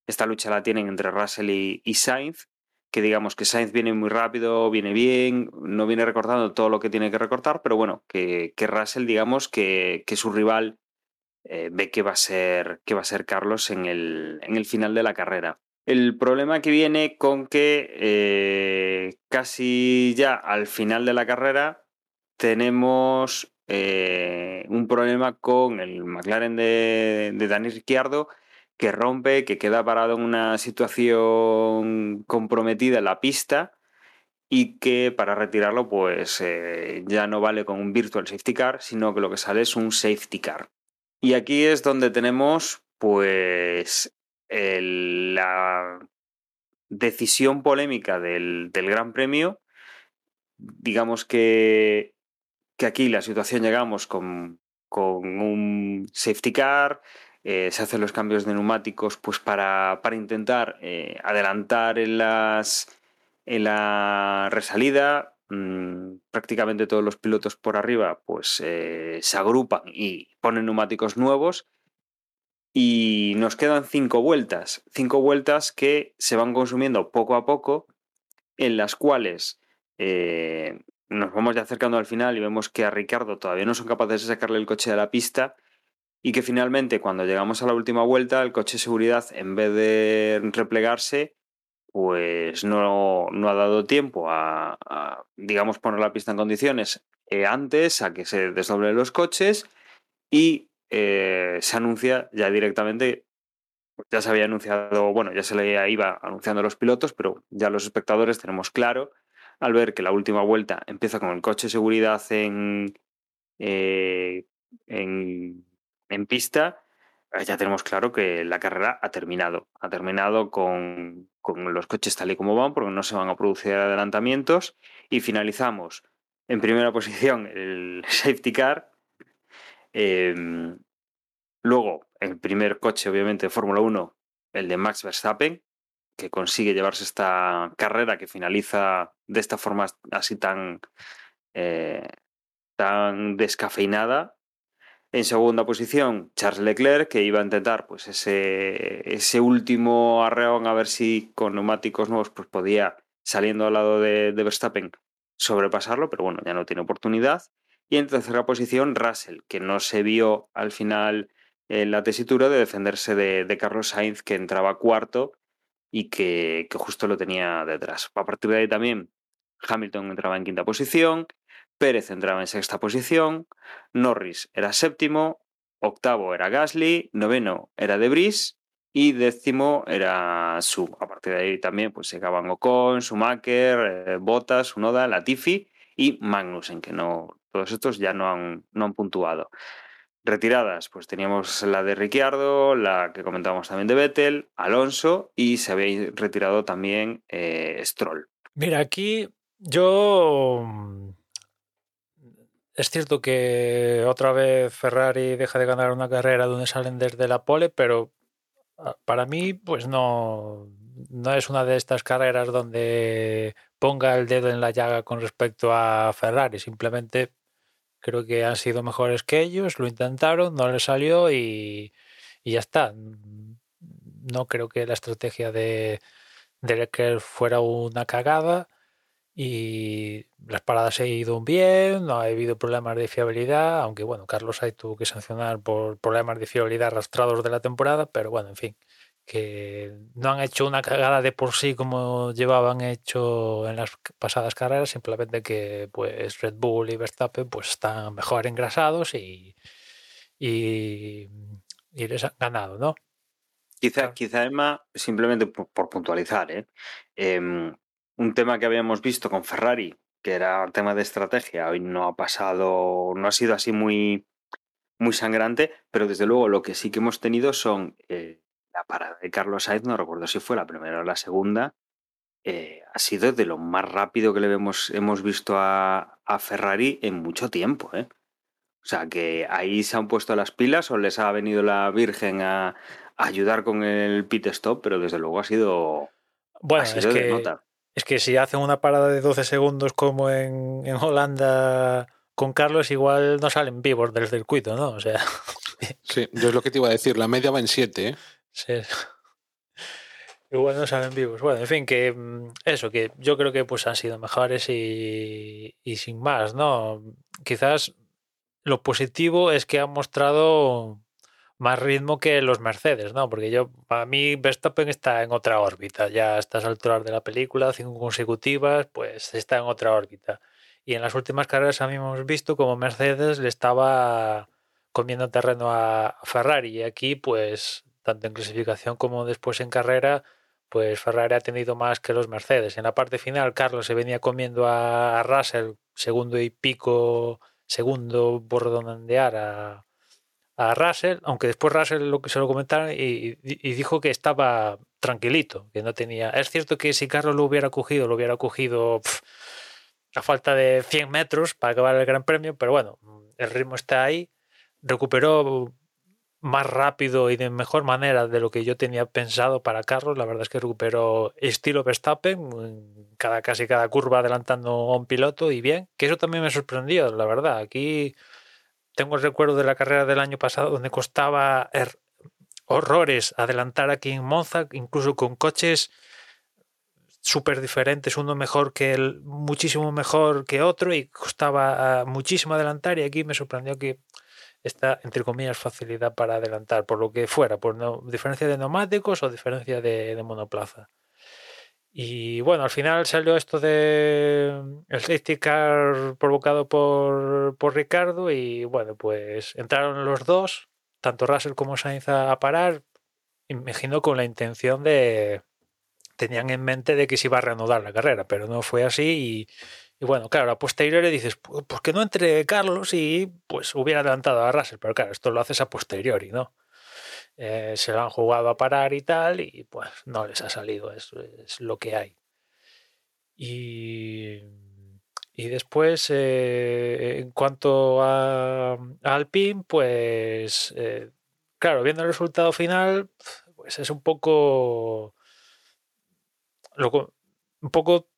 Esta lucha la tienen entre Russell y Sainz, que digamos que Sainz viene muy rápido, viene bien, no viene recortando todo lo que tiene que recortar, pero bueno, que, que Russell, digamos, que, que su rival eh, ve que va a ser, que va a ser Carlos en el, en el final de la carrera. El problema que viene con que eh, casi ya al final de la carrera tenemos eh, un problema con el McLaren de, de Dani Ricciardo que rompe, que queda parado en una situación comprometida en la pista y que para retirarlo pues eh, ya no vale con un virtual safety car, sino que lo que sale es un safety car. Y aquí es donde tenemos pues la decisión polémica del, del, Gran Premio, digamos que, que aquí la situación llegamos con, con un safety car, eh, se hacen los cambios de neumáticos pues para, para intentar eh, adelantar en, las, en la resalida. Mmm, prácticamente todos los pilotos por arriba pues eh, se agrupan y ponen neumáticos nuevos y nos quedan cinco vueltas, cinco vueltas que se van consumiendo poco a poco, en las cuales nos vamos ya acercando al final y vemos que a Ricardo todavía no son capaces de sacarle el coche de la pista y que finalmente cuando llegamos a la última vuelta el coche de seguridad en vez de replegarse pues no, no ha dado tiempo a, digamos poner la pista en condiciones eh, antes a que se desdoblen los coches y eh, se anuncia ya directamente ya se había anunciado, bueno, ya se le iba anunciando a los pilotos, pero ya los espectadores tenemos claro al ver que la última vuelta empieza con el coche de seguridad en, eh, en, en pista, eh, ya tenemos claro que la carrera ha terminado. Ha terminado con, con, los coches tal y como van, porque no se van a producir adelantamientos. Y finalizamos en primera posición el safety car. Eh, luego, el primer coche, obviamente, de Fórmula 1, el de Max Verstappen, que consigue llevarse esta carrera que finaliza de esta forma así tan, eh, tan descafeinada. En segunda posición, Charles Leclerc, que iba a intentar pues, ese, ese último arreón a ver si con neumáticos nuevos pues, podía, saliendo al lado de, de Verstappen, sobrepasarlo, pero bueno, ya no tiene oportunidad. Y en tercera posición, Russell, que no se vio al final en la tesitura de defenderse de, de Carlos Sainz, que entraba cuarto y que, que, justo lo tenía detrás. A partir de ahí también Hamilton entraba en quinta posición, Pérez entraba en sexta posición, Norris era séptimo, octavo era Gasly, noveno era Debris y décimo era Su. A partir de ahí también pues llegaban Ocon, Schumacher, eh, Bottas, Unoda, Latifi y Magnussen, que no, todos estos ya no han, no han puntuado. Retiradas, pues teníamos la de Ricciardo, la que comentábamos también de Vettel, Alonso y se había retirado también eh, Stroll. Mira, aquí yo es cierto que otra vez Ferrari deja de ganar una carrera donde salen desde la pole, pero ah, para mí, pues no, no es una de estas carreras donde ponga el dedo en la llaga con respecto a Ferrari. Simplemente creo que han sido mejores que ellos, lo intentaron, no les salió y, ya está. No creo que la estrategia de, de Leclerc fuera una cagada y las paradas han ido bien, no ha habido problemas de fiabilidad, aunque bueno, Carlos Sainz tuvo que sancionar por problemas de fiabilidad arrastrados de la temporada, pero bueno, en fin, que no han hecho una cagada de por sí como llevaban hecho en las pasadas carreras, simplemente que pues Red Bull y Verstappen pues están mejor engrasados y, y, y les han ganado, ¿no? Quizá, claro. quizá Emma, simplemente por, por puntualizar, ¿eh? Eh, un tema que habíamos visto con Ferrari, que era tema de estrategia, hoy no ha pasado, no ha sido así muy, muy sangrante, pero desde luego lo que sí que hemos tenido son eh, la parada de Carlos Sainz, no recuerdo si fue la primera o la segunda, eh, ha sido de lo más rápido que le hemos, hemos visto a, a Ferrari en mucho tiempo. ¿eh? O sea, que ahí se han puesto las pilas o les ha venido la Virgen a, a ayudar con el pit stop, pero desde luego ha sido... Bueno, ha sido es que... Es que si hacen una parada de 12 segundos como en, en, Holanda con Carlos, igual no salen vivos del circuito, ¿no? O sea. Sí, yo es lo que te iba a decir, la media va en 7, ¿eh? Sí. Igual no salen vivos. Bueno, en fin, que eso, que yo creo que pues han sido mejores y, y sin más, ¿no? Quizás lo positivo es que han mostrado más ritmo que los Mercedes, ¿no? Porque yo, para mí, Verstappen está en otra órbita. Ya a estas alturas de la película, cinco consecutivas, pues está en otra órbita. Y en las últimas carreras hemos visto como Mercedes le estaba comiendo terreno a Ferrari. Y aquí, pues, tanto en clasificación como después en carrera, pues Ferrari ha tenido más que los Mercedes. En la parte final, Carlos se venía comiendo a Russell, segundo y pico, segundo por a a Russell, aunque después Russell lo se lo comentaron y, y, dijo que estaba tranquilito, que no tenía. Es cierto que si Carlos lo hubiera cogido, lo hubiera cogido pff, a falta de 100 metros para acabar el Gran Premio, pero bueno, el ritmo está ahí. Recuperó más rápido y de mejor manera de lo que yo tenía pensado para Carlos. La verdad es que recuperó estilo Verstappen, cada casi cada curva adelantando a un piloto y bien, que eso también me sorprendió, la verdad. Aquí tengo el recuerdo de la carrera del año pasado donde costaba er horrores adelantar aquí en Monza, incluso con coches súper diferentes, uno mejor que el, muchísimo mejor que otro y costaba uh, muchísimo adelantar y aquí me sorprendió que esta, entre comillas, facilidad para adelantar, por lo que fuera, por no, diferencia de neumáticos o diferencia de monoplaza. Y bueno, al final salió esto de el safety car provocado por, por Ricardo y bueno, pues entraron los dos, tanto Russell como Sainz a, parar. imagino con la intención de, tenían en mente de que se iba a reanudar la carrera, pero no fue así y, bueno, claro, a posteriori dices, pues, que no entre Carlos y pues hubiera adelantado a Russell, pero claro, esto lo haces a posteriori, ¿no? Eh, se lo han jugado a parar y tal y pues no les ha salido, eso es lo que hay. Y, y después, eh, en cuanto a, a pues eh, claro, viendo el resultado final, pues es un poco un poco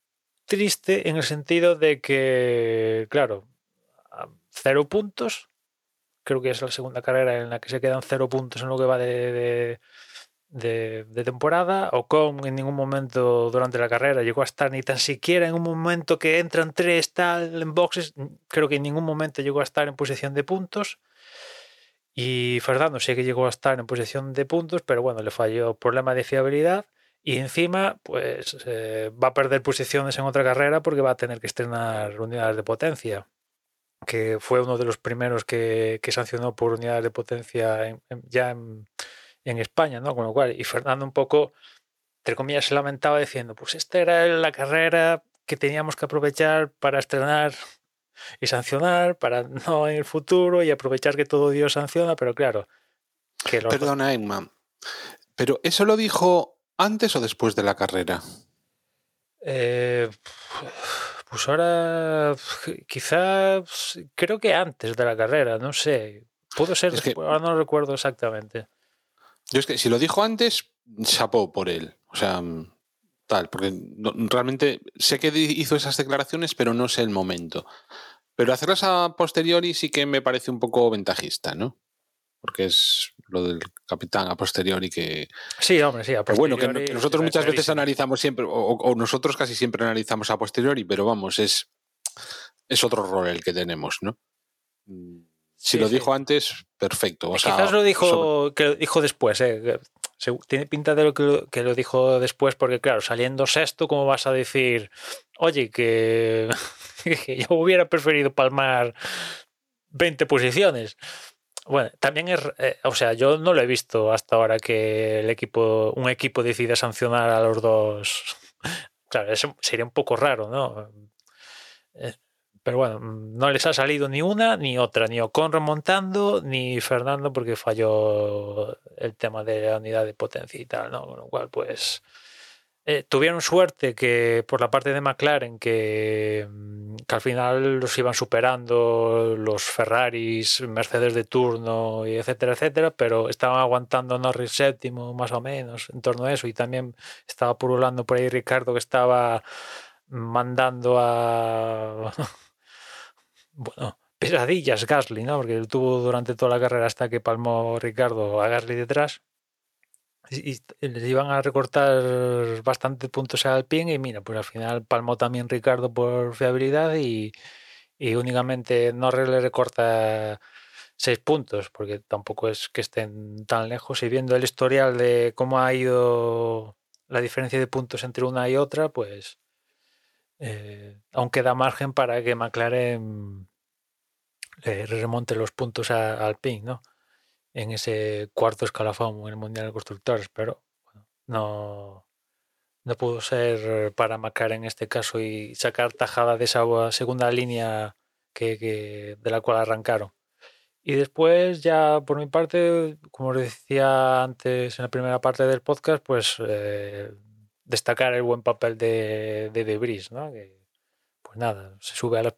triste en el sentido de que, claro, cero puntos. Creo que es la segunda carrera en la que se quedan cero puntos en lo que va de, de, de, temporada. Ocon en ningún momento durante la carrera llegó a estar ni tan siquiera en un momento que entran tres tal en boxes. Creo que en ningún momento llegó a estar en posición de puntos. Y Fernando sí que llegó a estar en posición de puntos, pero bueno, le falló problema de fiabilidad. Y encima, pues eh, va a perder posiciones en otra carrera porque va a tener que estrenar unidades de potencia, que fue uno de los primeros que, que sancionó por unidades de potencia ya en, en, España, ¿no? Con lo cual, y Fernando un poco, entre comillas, se lamentaba diciendo, pues esta era la carrera que teníamos que aprovechar para estrenar y sancionar, para no en el futuro y aprovechar que todo Dios sanciona, pero claro. Que Perdona, Emma, pero eso lo dijo ¿Antes o después de la carrera? Eh, pues ahora quizás creo que antes de la carrera, no sé. Pudo ser después, ahora no lo recuerdo exactamente. Yo es que si lo dijo antes, chapó por él. O sea, tal, porque realmente sé que hizo esas declaraciones, pero no sé el momento. Pero hacerlas a posteriori sí que me parece un poco ventajista, ¿no? Porque es lo del capitán a posteriori que... Sí, hombre, sí, a posteriori. bueno, que, nosotros muchas veces analizamos siempre, o, nosotros casi siempre analizamos a posteriori, pero vamos, es, es otro rol el que tenemos, ¿no? Si lo dijo antes, perfecto. O sea, quizás lo dijo, que lo dijo después, ¿eh? tiene pinta de lo que, que, lo dijo después, porque claro, saliendo sexto, ¿cómo vas a decir, oye, que, que yo hubiera preferido palmar 20 posiciones? Bueno, también es, eh, o sea, yo no lo he visto hasta ahora que el equipo, un equipo decida sancionar a los dos. Claro, eso sería un poco raro, ¿no? Eh, pero bueno, no les ha salido ni una ni otra, ni Ocon remontando, ni Fernando porque falló el tema de la unidad de potencia y tal, ¿no? Con lo cual, pues, eh, tuvieron suerte que por la parte de McLaren que, mm, que, al final los iban superando los Ferraris, Mercedes de turno y etcétera, etcétera, pero estaban aguantando Norris séptimo más o menos en torno a eso y también estaba purulando por ahí Ricardo que estaba mandando a bueno pesadillas Gasly, ¿no? Porque tuvo durante toda la carrera hasta que palmó Ricardo a Gasly detrás y les iban a recortar bastante puntos al pin y mira, pues al final palmó también Ricardo por fiabilidad y, y únicamente no le recorta seis puntos, porque tampoco es que estén tan lejos. Y viendo el historial de cómo ha ido la diferencia de puntos entre una y otra, pues eh, aún queda margen para que McLaren le remonte los puntos al pin, ¿no? En ese cuarto escalafón en el Mundial de Constructores, pero no, no pudo ser para Macar en este caso y sacar tajada de esa segunda línea que, de la cual arrancaron. Y después ya por mi parte, como decía antes en la primera parte del podcast, pues eh, destacar el buen papel de, de Debris, ¿no? Pues nada, se sube a las...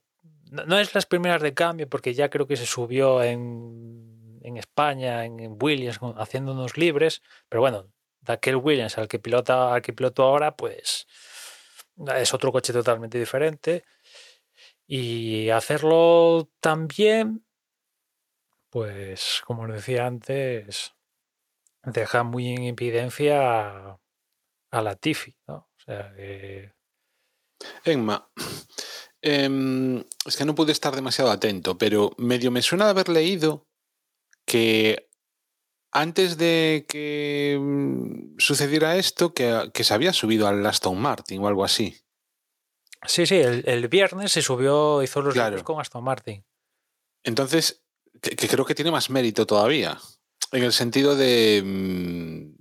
No es las primeras de cambio porque ya creo que se subió en en España, en Williams, haciéndonos libres, pero bueno, de aquel Williams al que pilota, al que piloto ahora, pues es otro coche totalmente diferente. Y hacerlo también, pues como os decía antes, deja muy en evidencia a, la Tifi, ¿no? O sea. Enma, em, es que no pude estar demasiado atento, pero medio me suena de haber leído que antes de que mm, sucediera esto, que, se había subido al Aston Martin o algo así. Sí, sí, el, viernes se subió, hizo los claro. con Aston Martin. Entonces, que, creo que tiene más mérito todavía. En el sentido de. Mm,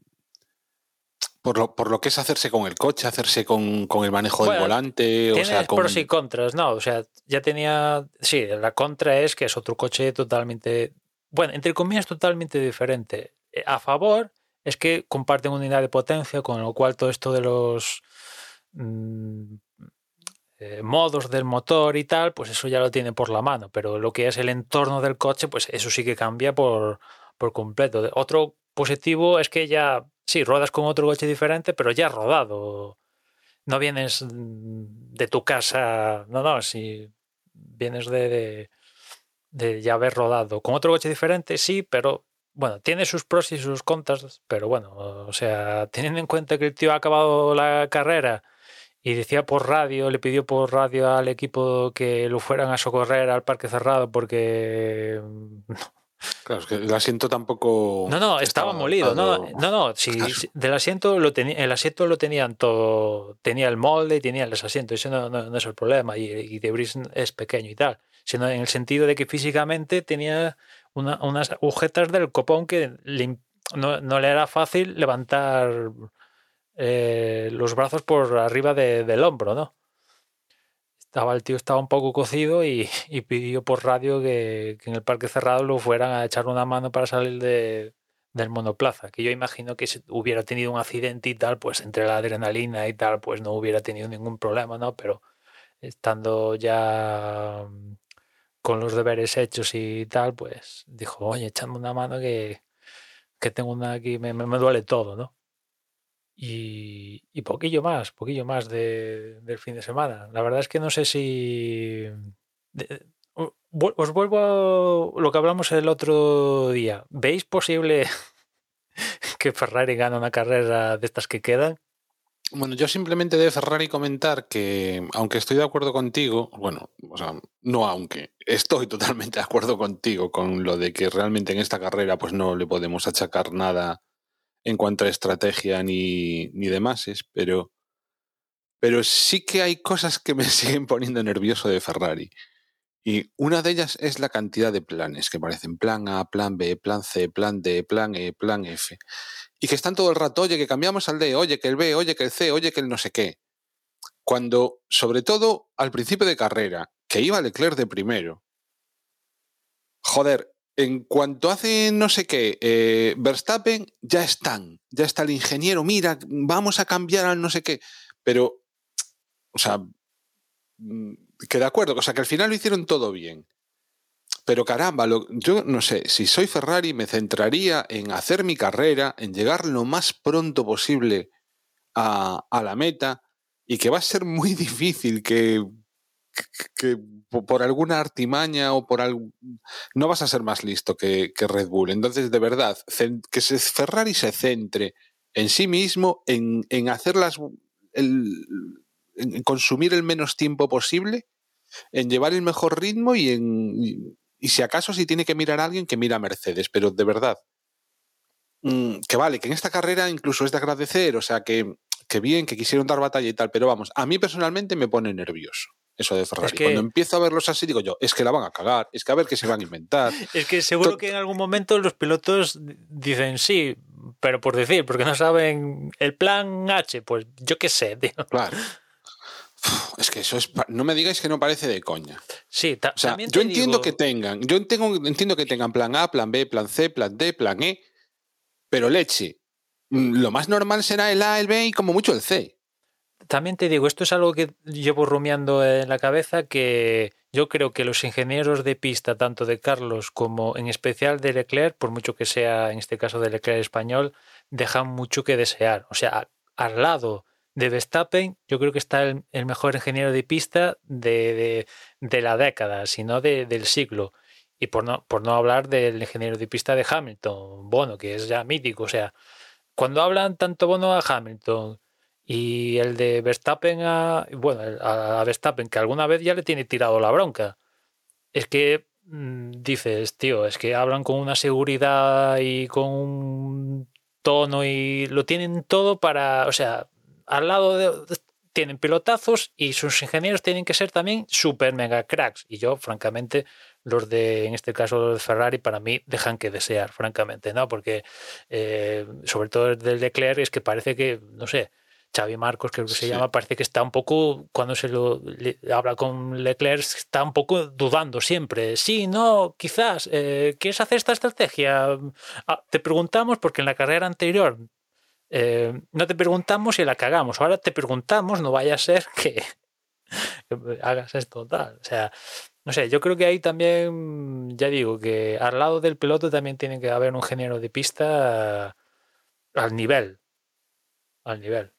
por lo, por lo que es hacerse con el coche, hacerse con, con el manejo del volante, o sea, con... pros y contras, ¿no? O sea, ya tenía. Sí, la contra es que es otro coche totalmente. Bueno, entre comillas, totalmente diferente. Eh, A favor es que comparten unidad de potencia, con lo cual todo esto de los mm, eh, modos del motor y tal, pues eso ya lo tiene por la mano. Pero lo que es el entorno del coche, pues eso sí que cambia por, por completo. Otro positivo es que ya, sí, ruedas con otro coche diferente, pero ya has rodado no vienes mm, de tu casa, no, no, si vienes de, de ya haber rodado con otro coche diferente, sí, pero bueno, tiene sus pros y sus contras, pero bueno, o sea, teniendo en cuenta que el tío ha acabado la carrera y decía por radio, le pidió por radio al equipo que lo fueran a socorrer al parque cerrado porque mm, Claro, es que el asiento tampoco... no, no, estaba, molido. No, no, no. Si, del asiento lo tenía, el asiento lo tenían todo, tenía el molde y tenía los asientos. Eso no, no- no es el problema. Y, y Debris es pequeño y tal. Sino en el sentido de que físicamente tenía una- unas agujetas del copón que le im- no, no le era fácil levantar eh, los brazos por arriba de- del hombro, ¿no? Estaba, el tío estaba un poco cocido y, pidió por radio que, en el parque cerrado lo fueran a echar una mano para salir de, del monoplaza. Que yo imagino que si hubiera tenido un accidente y tal, pues entre la adrenalina y tal, pues no hubiera tenido ningún problema, ¿no? Pero estando ya mm, con los deberes hechos y tal, pues dijo, oye, echadme una mano que, que tengo una aquí, me- me duele todo, ¿no? Y, poquillo más, poquillo más de- del fin de semana. La verdad es que no sé si... os vuelvo a lo que hablamos el otro día. ¿Veis posible que Ferrari gane una carrera de estas que quedan? Bueno, yo simplemente de Ferrari comentar que, aunque estoy de acuerdo contigo, bueno, o sea, no aunque, estoy totalmente de acuerdo contigo con lo de que realmente en esta carrera pues no le podemos achacar nada en cuanto a estrategia ni, ni demás, pero, pero sí que hay cosas que me siguen poniendo nervioso de Ferrari. Y una de ellas es la cantidad de planes que parecen plan A, plan B, plan C, plan D, plan E, plan F. Y que están todo el rato, oye, que cambiamos al D, oye, que el B, oye, que el C, oye, que el no sé qué. Cuando, sobre todo al principio de carrera, que iba Leclerc de primero, joder, en cuanto hace no sé qué, eh, Verstappen, ya están, ya está el ingeniero, mira, vamos a cambiar al no sé qué. Pero, o sea, mm, que de acuerdo, o sea, que al final lo hicieron todo bien. Pero caramba, yo no sé, si soy Ferrari me centraría en hacer mi carrera, en llegar lo más pronto posible a la meta y que va a ser muy difícil que, que, que po- por alguna artimaña o por algo... No vas a ser más listo que, Red Bull. Entonces, de verdad, que se, Ferrari se centre en sí mismo, en, en hacer las... el- en consumir el menos tiempo posible, en llevar el mejor ritmo y en... y- y si acaso si tiene que mirar a alguien, que mira a Mercedes, pero de verdad. mm, que vale, que en esta carrera incluso es de agradecer, o sea, que, que bien, que quisieron dar batalla y tal, pero vamos, a mí personalmente me pone nervioso eso de Ferrari. que- Cuando empiezo a verlos así, digo yo, es que la van a cagar, es que a ver qué se van a inventar. Es que seguro que en algún momento los pilotos dicen sí, pero por decir, porque no saben el plan H, pues yo qué sé, tío. Claro. Uf, Es que eso es. No me digáis que no parece de coña. Sí, O sea, también yo entiendo digo- que tengan, yo entiendo, entiendo que tengan plan A, plan B, plan C, plan D, plan E, pero leche. mm, Lo más normal será el A, el B y como mucho el C. También te digo, esto es algo que llevo rumiando en la cabeza, que yo creo que los ingenieros de pista, tanto de Carlos como en especial de Leclerc, por mucho que sea en este caso de Leclerc español, dejan mucho que desear. O sea, al lado de Verstappen, yo creo que está el, mejor ingeniero de pista de, de- la década, si no de- del siglo. Y por no, por no hablar del ingeniero de pista de Hamilton, Bono, que es ya mítico. O sea, cuando hablan tanto Bono a Hamilton y el de Verstappen a. Bueno, a, Verstappen, que alguna vez ya le tiene tirado la bronca. Es que mm, dices, tío, es que hablan con una seguridad y con un tono y lo tienen todo para. O sea, al lado de. tienen pilotazos y sus ingenieros tienen que ser también super mega cracks. Y yo, francamente, los de, en este caso, los de Ferrari, para mí dejan que desear, francamente, ¿no? Porque, eh, sobre todo el de Leclerc, es que parece que, no sé, Xavi Marcos, creo que se Sí. llama, parece que está un poco, cuando se lo le- habla con Leclerc, está un poco dudando siempre. Sí, no, quizás, eh, ¿quieres hacer esta estrategia? Ah, te preguntamos porque en la carrera anterior eh, no te preguntamos y la cagamos. Ahora te preguntamos, no vaya a ser que, que hagas esto tal. O sea, no sé, yo creo que ahí también, ya digo, que al lado del piloto también tiene que haber un ingeniero de pista al nivel. Al nivel.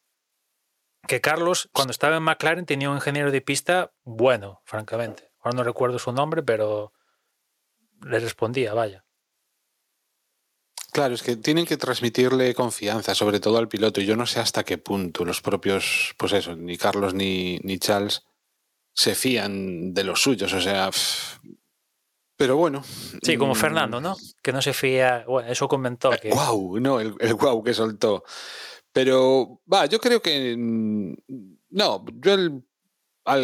Que Carlos, cuando estaba en McLaren, tenía un ingeniero de pista bueno, francamente. Ahora no recuerdo su nombre, pero le respondía, vaya. Claro, es que tienen que transmitirle confianza, sobre todo al piloto. Y yo no sé hasta qué punto los propios, pues eso, ni Carlos ni, ni Charles se fían de los suyos. O sea, pff. pero bueno. Sí, como mm, Fernando, ¿no? Que no se fía. Bueno, eso comentó que. Guau, no, el, el guau que soltó. Pero, va, yo creo que. mm, No, yo el, al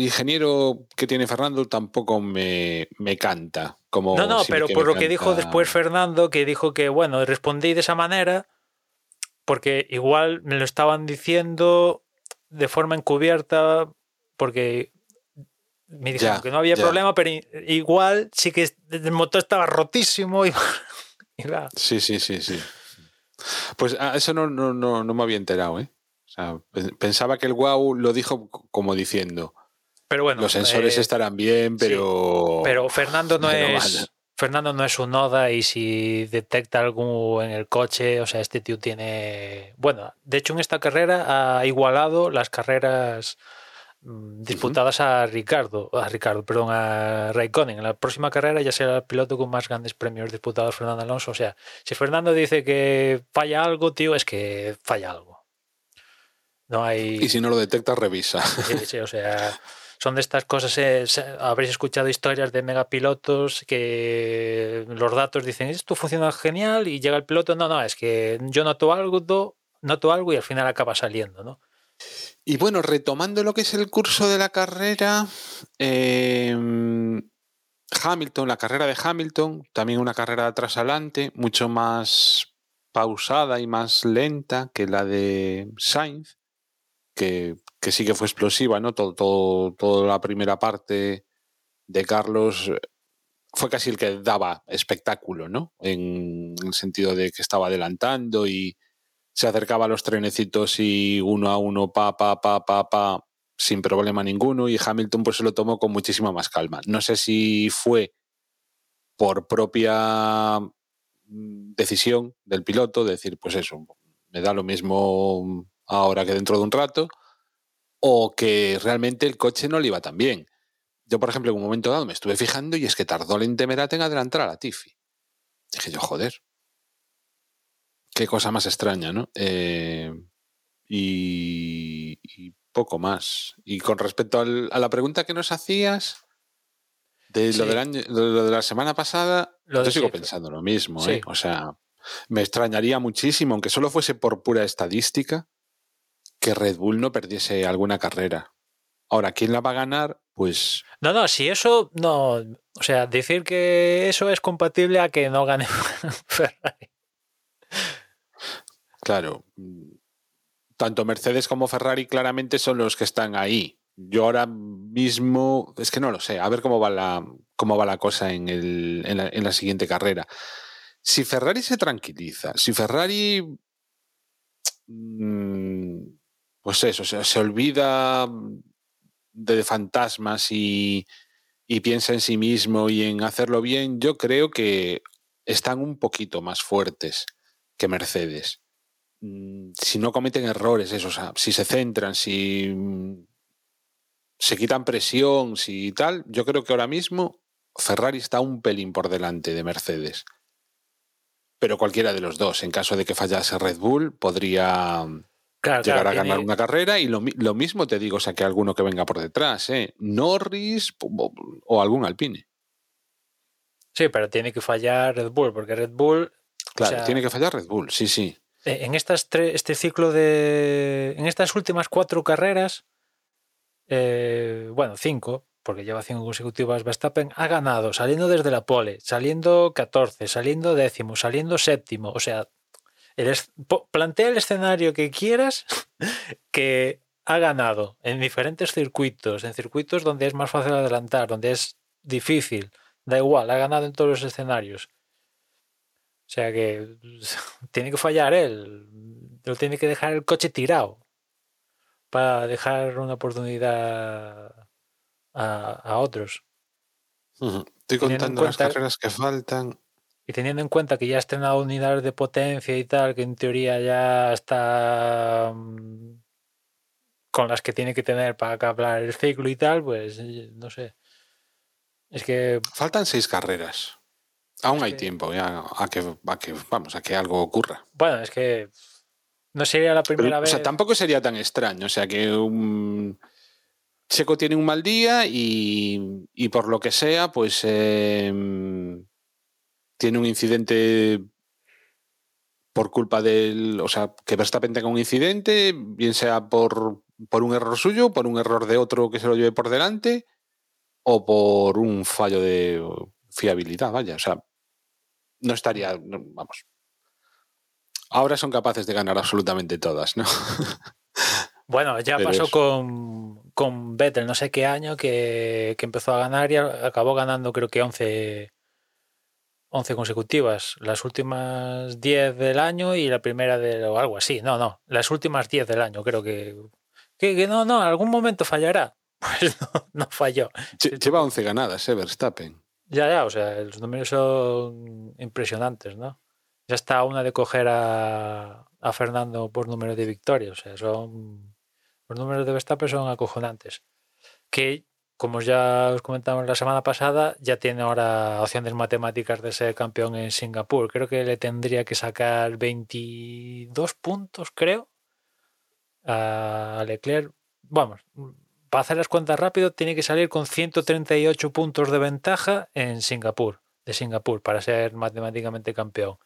ingeniero que tiene Fernando tampoco me, me canta. Como No, no, pero por lo que dijo canta- después Fernando, que dijo que, bueno, respondí de esa manera, porque igual me lo estaban diciendo de forma encubierta, porque me dijeron Ya, que no había ya. problema, pero igual sí que el motor estaba rotísimo y, y va. Sí, sí, sí, sí. Pues a eso no, no, no, no me había enterado, ¿eh? O sea, pe- pensaba que el guau lo dijo como diciendo, Pero bueno, los sensores eh, estarán bien, pero... Pero Fernando no Pero es. vaya. Fernando no es un Oda y si detecta algo en el coche, o sea, este tío tiene. Bueno, de hecho, en esta carrera ha igualado las carreras mm, disputadas a Ricardo, a Ricardo, perdón, a Raikkonen. En la próxima carrera ya será el piloto con más grandes premios disputados Fernando Alonso. O sea, si Fernando dice que falla algo, tío, es que falla algo. No hay. Y si no lo detecta, revisa. Sí, sí, o sea, son de estas cosas. eh, habréis escuchado historias de megapilotos que los datos dicen esto funciona genial y llega el piloto. No, no, es que yo noto algo, noto algo y al final acaba saliendo, ¿no? Y bueno, retomando lo que es el curso de la carrera, eh, Hamilton, la carrera de Hamilton, también una carrera adelante, mucho más pausada y más lenta que la de Sainz, que, que sí que fue explosiva, ¿no? Todo, todo, toda la primera parte de Carlos eh, fue casi el que daba espectáculo, ¿no? En el sentido de que estaba adelantando y se acercaba a los trenecitos y uno a uno, pa, pa, pa, pa, pa, sin problema ninguno. Y Hamilton pues se lo tomó con muchísima más calma. No sé si fue por propia mm, decisión del piloto, de decir, pues eso, me da lo mismo ahora que dentro de un rato, o que realmente el coche no le iba tan bien. Yo, por ejemplo, en un momento dado me estuve fijando y es que tardó el Temerate en adelantar a la Tiffy. Dije yo, joder, qué cosa más extraña, ¿no? Eh, y, y poco más. Y con respecto al- a la pregunta que nos hacías de lo, del año, de lo de la semana pasada, Lo yo sigo siempre. pensando lo mismo, Sí. ¿eh? O sea, me extrañaría muchísimo, aunque solo fuese por pura estadística, que Red Bull no perdiese alguna carrera. Ahora, ¿quién la va a ganar? Pues No, no, si eso no. O sea, decir que eso es compatible a que no gane Ferrari. Claro, mm, tanto Mercedes como Ferrari claramente son los que están ahí. Yo ahora mismo, es que no lo sé, a ver cómo va la, cómo va la cosa en, la, en la siguiente carrera. Si Ferrari se tranquiliza, si Ferrari, mm, pues eso, se, olvida de fantasmas y, piensa en sí mismo y en hacerlo bien, yo creo que están un poquito más fuertes que Mercedes si no cometen errores, eso, o sea, si se centran, si mm, se quitan presión, si tal, yo creo que ahora mismo Ferrari está un pelín por delante de Mercedes. Pero cualquiera de los dos, en caso de que fallase Red Bull, podría Claro, llegar claro, a ganar tiene- una carrera y lo, mi- lo mismo te digo, o sea, que alguno que venga por detrás, ¿eh? Norris o, o algún Alpine. Sí, pero tiene que fallar Red Bull, porque Red Bull. Claro, sea- tiene que fallar Red Bull, sí, sí. Eh, en estas tres, este ciclo de. En estas últimas cuatro carreras, eh, bueno, cinco, porque lleva cinco consecutivas Verstappen, ha ganado saliendo desde la pole, saliendo 14, saliendo décimo, saliendo séptimo. O sea, el plantea el escenario que quieras que ha ganado en diferentes circuitos, en circuitos donde es más fácil adelantar, donde es difícil, da igual, ha ganado en todos los escenarios. O sea que tiene que fallar él, no tiene que dejar el coche tirado para dejar una oportunidad a, a otros. Estoy Teniendo contando las carreras que faltan. Y teniendo en cuenta que ya ha estrenado unidades de potencia y tal, que en teoría ya está mm, con las que tiene que tener para cablar el ciclo y tal, pues eh, no sé. Es que Faltan seis carreras. Aún hay que- tiempo ya a que, a que, vamos, a que algo ocurra. Bueno, es que no sería la Pero, primera o vez. sea, tampoco sería tan extraño. O sea, que un Checo tiene un mal día y, y por lo que sea, pues em, tiene un incidente por culpa del. O sea, que Verstappen tenga un incidente, bien sea por, por un error suyo, por un error de otro que se lo lleve por delante, o por un fallo de fiabilidad, vaya. O sea, no estaría. no, vamos. Ahora son capaces de ganar absolutamente todas, ¿no? Bueno, ya Pero pasó es- con, con Vettel no sé qué año que, que empezó a ganar y acabó ganando creo que 11, 11 consecutivas. Las últimas 10 del año y la primera de o algo así. No, no, las últimas 10 del año creo que... Que, que no, no, algún momento fallará. Pues no, no falló. Lle- Lleva 11 ganadas, ¿eh? Verstappen. Ya, ya, o sea, los números son impresionantes, ¿no? Ya está una de coger a, a Fernando por número de victorias, o sea, son los números de Verstappen son acojonantes. Que, como ya os comentamos la semana pasada, ya tiene ahora opciones matemáticas de ser campeón en Singapur. Creo que le tendría que sacar 22 puntos, creo, a Leclerc. Vamos, para hacer las cuentas rápido, tiene que salir con 138 puntos de ventaja en Singapur, de Singapur, para ser matemáticamente campeón.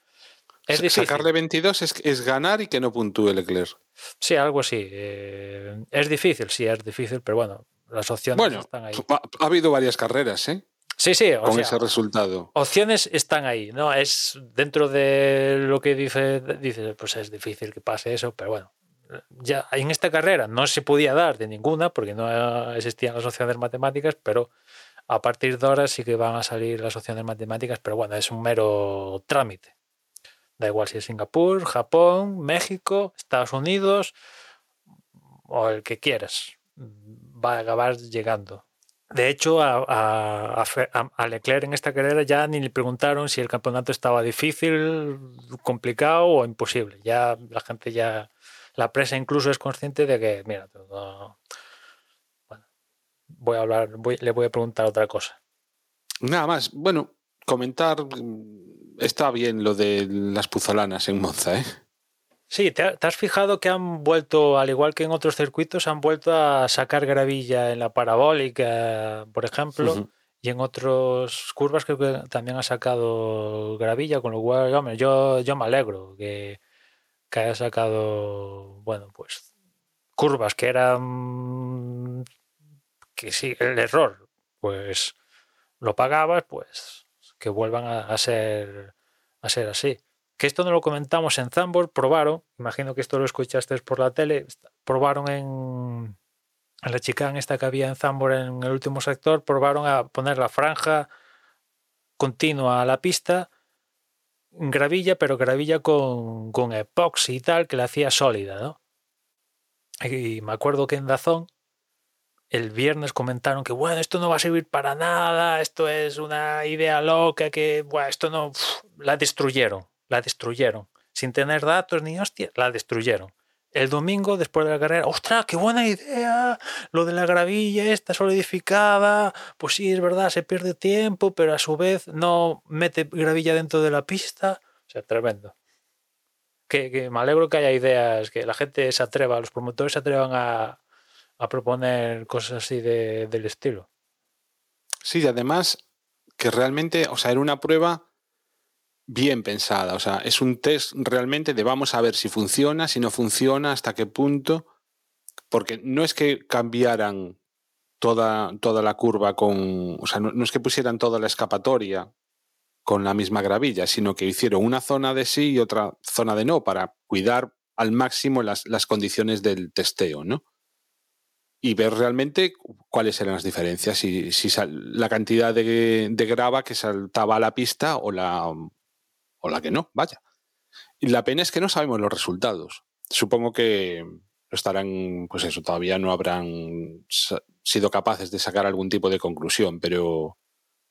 Es difícil. Sacarle 22 es, es ganar y que no puntúe Leclerc. Sí, algo así. eh, es difícil, sí, es difícil, pero bueno, las opciones Bueno, están ahí. ha, ha habido varias carreras, ¿eh? Sí, sí, o Con sea, ese resultado. opciones están ahí, ¿no? Es dentro de lo que dice, dice, pues es difícil que pase eso, pero bueno, ya en esta carrera no se podía dar de ninguna porque no existían las opciones matemáticas, pero a partir de ahora sí que van a salir las opciones matemáticas, pero bueno, es un mero trámite. Da igual si es Singapur, Japón, México, Estados Unidos o el que quieras, va a acabar llegando. De hecho, a, a- a Leclerc en esta carrera ya ni le preguntaron si el campeonato estaba difícil, complicado o imposible. Ya la gente ya, la presa incluso es consciente de que, mira, no- bueno, voy a hablar, voy- le voy a preguntar otra cosa. Nada más. Bueno, comentar. mm, Está bien lo de las puzolanas en Monza, ¿eh? Sí, ¿te, ha- te has fijado que han vuelto, al igual que en otros circuitos, han vuelto a sacar gravilla en la parabólica, por ejemplo, y en otras curvas creo que también ha sacado gravilla, con lo cual, hombre, yo, yo me alegro que, que haya sacado, bueno, pues curvas que eran, que sí, el error, pues lo pagabas, pues que vuelvan a, ser, a ser así. Que esto no lo comentamos en Zambor, probaron, imagino que esto lo escuchaste por la tele, probaron en, en la chicane esta que había en Zambor en el último sector, probaron a poner la franja continua a la pista, gravilla, pero gravilla con, con epoxi y tal, que la hacía sólida, ¿no? Y me acuerdo que en Dazón el viernes comentaron que, bueno, esto no va a servir para nada, esto es una idea loca, que, bueno, esto no, la destruyeron, la destruyeron, sin tener datos ni hostia, la destruyeron. El domingo, después de la carrera, ¡ostras, qué buena idea! Lo de la gravilla esta solidificada, pues sí, es verdad, se pierde tiempo, pero a su vez no mete gravilla dentro de la pista. O sea, tremendo. Que, que me alegro que haya ideas, que la gente se atreva, los promotores se atrevan a, a proponer cosas así de, del estilo. Sí, y además que realmente, o sea, era una prueba bien pensada. O sea, es un test realmente de vamos a ver si funciona, si no funciona, hasta qué punto. Porque no es que cambiaran toda, toda la curva con. O sea, no, es que pusieran toda la escapatoria con la misma gravilla, sino que hicieron una zona de sí y otra zona de no para cuidar al máximo las, las condiciones del testeo, ¿no? Y ver realmente cuáles eran las diferencias, si, si sal- la cantidad de, de grava que saltaba a la pista o la, o la que no, vaya. Y la pena es que no sabemos los resultados. Supongo que estarán, pues eso, todavía no habrán sido capaces de sacar algún tipo de conclusión, pero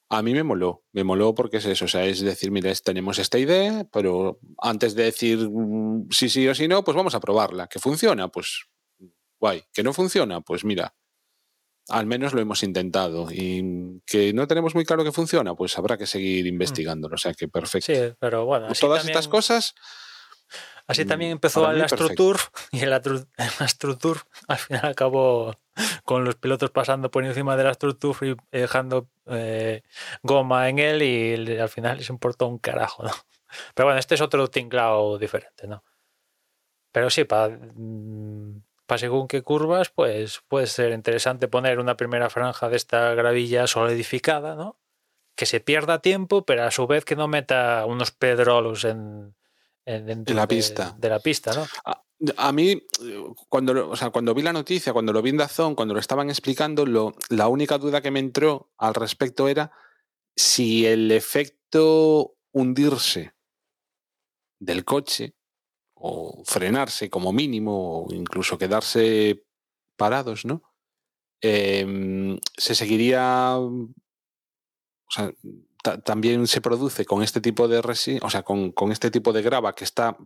a mí me moló, me moló porque es eso, sea, es decir, mira, tenemos esta idea, pero antes de decir mm, sí, sí o sí no, pues vamos a probarla. ¿Que funciona? Pues guay. ¿Que no funciona? Pues mira, al menos lo hemos intentado. Y que no tenemos muy claro que funciona, pues habrá que seguir investigándolo. O sea, que perfecto. Sí, pero bueno, así Todas también, estas cosas, así mm, también empezó el. AstroTurf y el, Astro- el AstroTurf al final acabó con los pilotos pasando por encima del AstroTurf y dejando eh, goma en él y al final les importó un carajo, ¿no? Pero bueno, este es otro tinglao diferente, ¿no? Pero sí, para según qué curvas, pues puede ser interesante poner una primera franja de esta gravilla solidificada, ¿no? Que se pierda tiempo, pero a su vez que no meta unos pedrolos en, en, dentro En la de- pista. De, la pista, ¿no? A, a mí, cuando, o sea, cuando vi la noticia, cuando lo vi en Dazón, cuando lo estaban explicando, lo, la única duda que me entró al respecto era si el efecto hundirse del coche o frenarse como mínimo o incluso quedarse parados, ¿no? Em, se seguiría, o sea, ta- también se produce con este tipo de resi o sea, con, con este tipo de grava que está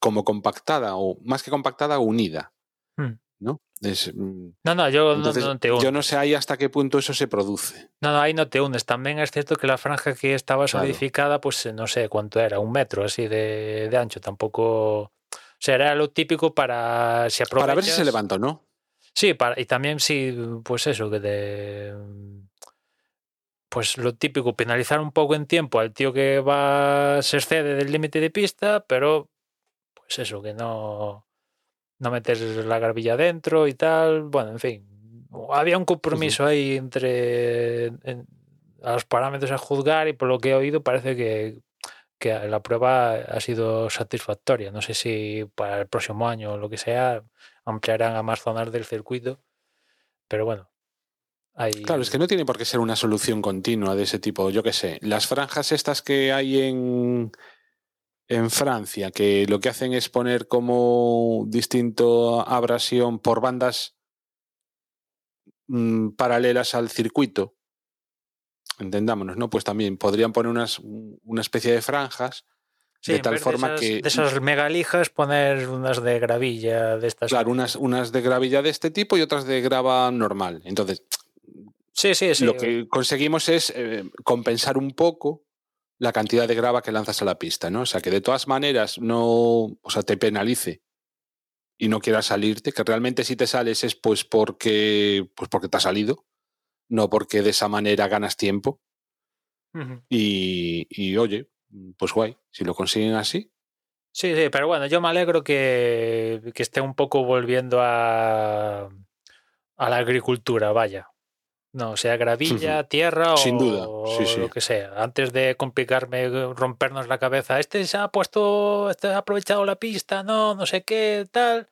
como compactada o más que compactada, unida, Hmm. ¿No? Es, mm, No, no, yo no- entonces, no, te yo hundes. no sé ahí hasta qué punto eso se produce. No, no, ahí no te hundes. También es cierto que la franja que estaba Claro. solidificada, pues eh, no sé cuánto era, un metro así de, de ancho. Tampoco. O sea, era lo típico para si. Para ver si se levanta o no. Sí, para, y también si, pues eso, que de. Pues lo típico, penalizar un poco en tiempo al tío que va, se excede del límite de pista, pero pues eso, que no, no metes la garbilla dentro y tal. Bueno, en fin, había un compromiso ahí entre en- a los parámetros a juzgar y por lo que he oído parece que, que la prueba ha sido satisfactoria. No sé si para el próximo año o lo que sea ampliarán a más zonas del circuito, pero bueno. Hay... Claro, es que no tiene por qué ser una solución continua de ese tipo. Yo qué sé, las franjas estas que hay en, en Francia, que lo que hacen es poner como distinto abrasión por bandas mm, paralelas al circuito. Entendámonos, ¿no? Pues también podrían poner unas, una especie de franjas Sí, de tal forma esas, que- De esas megalijas poner unas de gravilla de estas. Claro, unas, unas de gravilla de este tipo y otras de grava normal. Entonces, Sí, sí, sí. lo que conseguimos es eh, compensar un poco la cantidad de grava que lanzas a la pista, ¿no? O sea, que de todas maneras no, o sea, te penalice y no quieras salirte, que realmente si te sales es pues porque, pues porque te ha salido, no porque de esa manera ganas tiempo. Y, y oye, pues guay, si lo consiguen así. Sí, sí, pero bueno, yo me alegro que, que esté un poco volviendo a, a la agricultura, vaya. No, sea gravilla, tierra o Sin duda, sí, sí. lo que sea. Antes de complicarme, rompernos la cabeza, este se ha puesto, este ha aprovechado la pista, no, no sé qué, tal.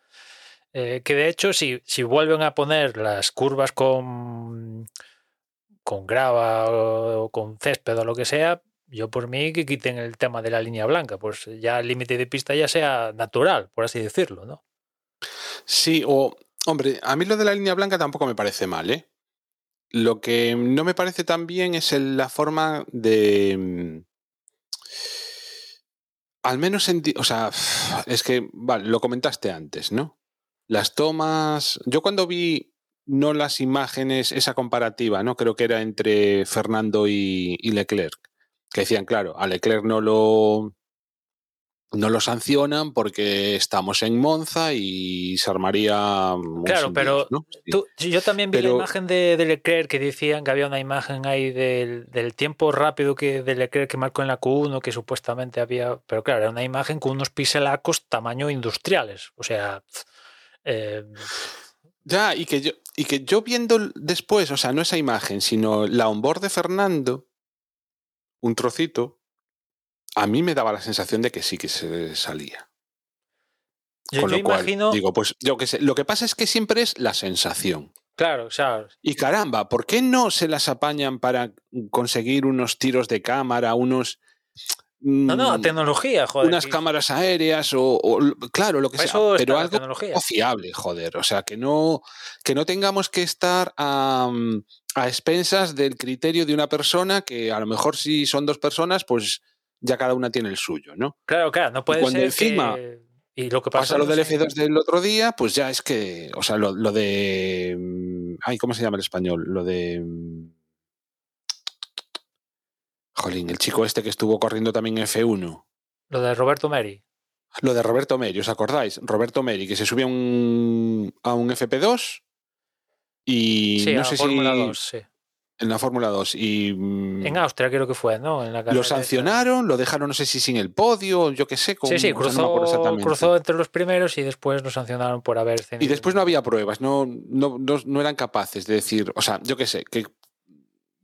Eh, que de hecho, si, si vuelven a poner las curvas con, con grava o con césped o lo que sea, yo por mí que quiten el tema de la línea blanca, pues ya el límite de pista ya sea natural, por así decirlo, ¿no? Sí, o, hombre, a mí lo de la línea blanca tampoco me parece mal, ¿eh? Lo que no me parece tan bien es la forma de... mm, Al menos en... O sea, es que, vale, lo comentaste antes, ¿no? Las tomas... Yo cuando vi, no las imágenes, esa comparativa, ¿no? Creo que era entre Fernando y, y Leclerc, que decían, claro, a Leclerc no lo... no lo sancionan porque estamos en Monza y se armaría. Claro, pero Dios, ¿no? Sí. Tú- sí, yo también vi Pero- la imagen de, de Leclerc que decían que había una imagen ahí del, del tiempo rápido que de Leclerc que marcó en la Q1 que supuestamente había, pero claro, era una imagen con unos pixelacos tamaño industriales, o sea, eh, Ya, y que yo, y que yo viendo después, o sea, no esa imagen, sino la onboard de Fernando, un trocito, a mí me daba la sensación de que sí que se salía. yo, Con yo lo cual, imagino, digo, pues yo que sé, lo que pasa es que siempre es la sensación. claro, o sea, Y caramba, ¿por qué no se las apañan para conseguir unos tiros de cámara, unos... no, no, mm, tecnología, joder. unas cámaras aéreas o, o claro, lo que sea, pero algo fiable, joder. O sea, que no, que no tengamos que estar a, a expensas del criterio de una persona que a lo mejor si son dos personas, pues ya cada una tiene el suyo, ¿no? Claro, claro, no puede cuando ser encima que- y lo que Pasa pasa lo del sé- F2 del otro día, pues ya es que, o sea, lo, lo de... mm, Ay, ¿cómo se llama el español? Lo de... mm, Jolín, el chico este que estuvo corriendo también en F1. lo de Roberto Meri. Lo de Roberto Meri, ¿os acordáis? Roberto Meri, que se subió a un, a un FP2 y Sí, no a sé si 2, sí. En la Fórmula 2 y mm, En Austria creo que fue, ¿no? En la carrera lo sancionaron, lo dejaron no sé si sin el podio, yo qué sé, con, Sí, sí, o sea, no me cruzó, cruzó entre los primeros y después lo sancionaron por haber Y después no había pruebas, no, no, no, no eran capaces de decir, o sea, yo qué sé, que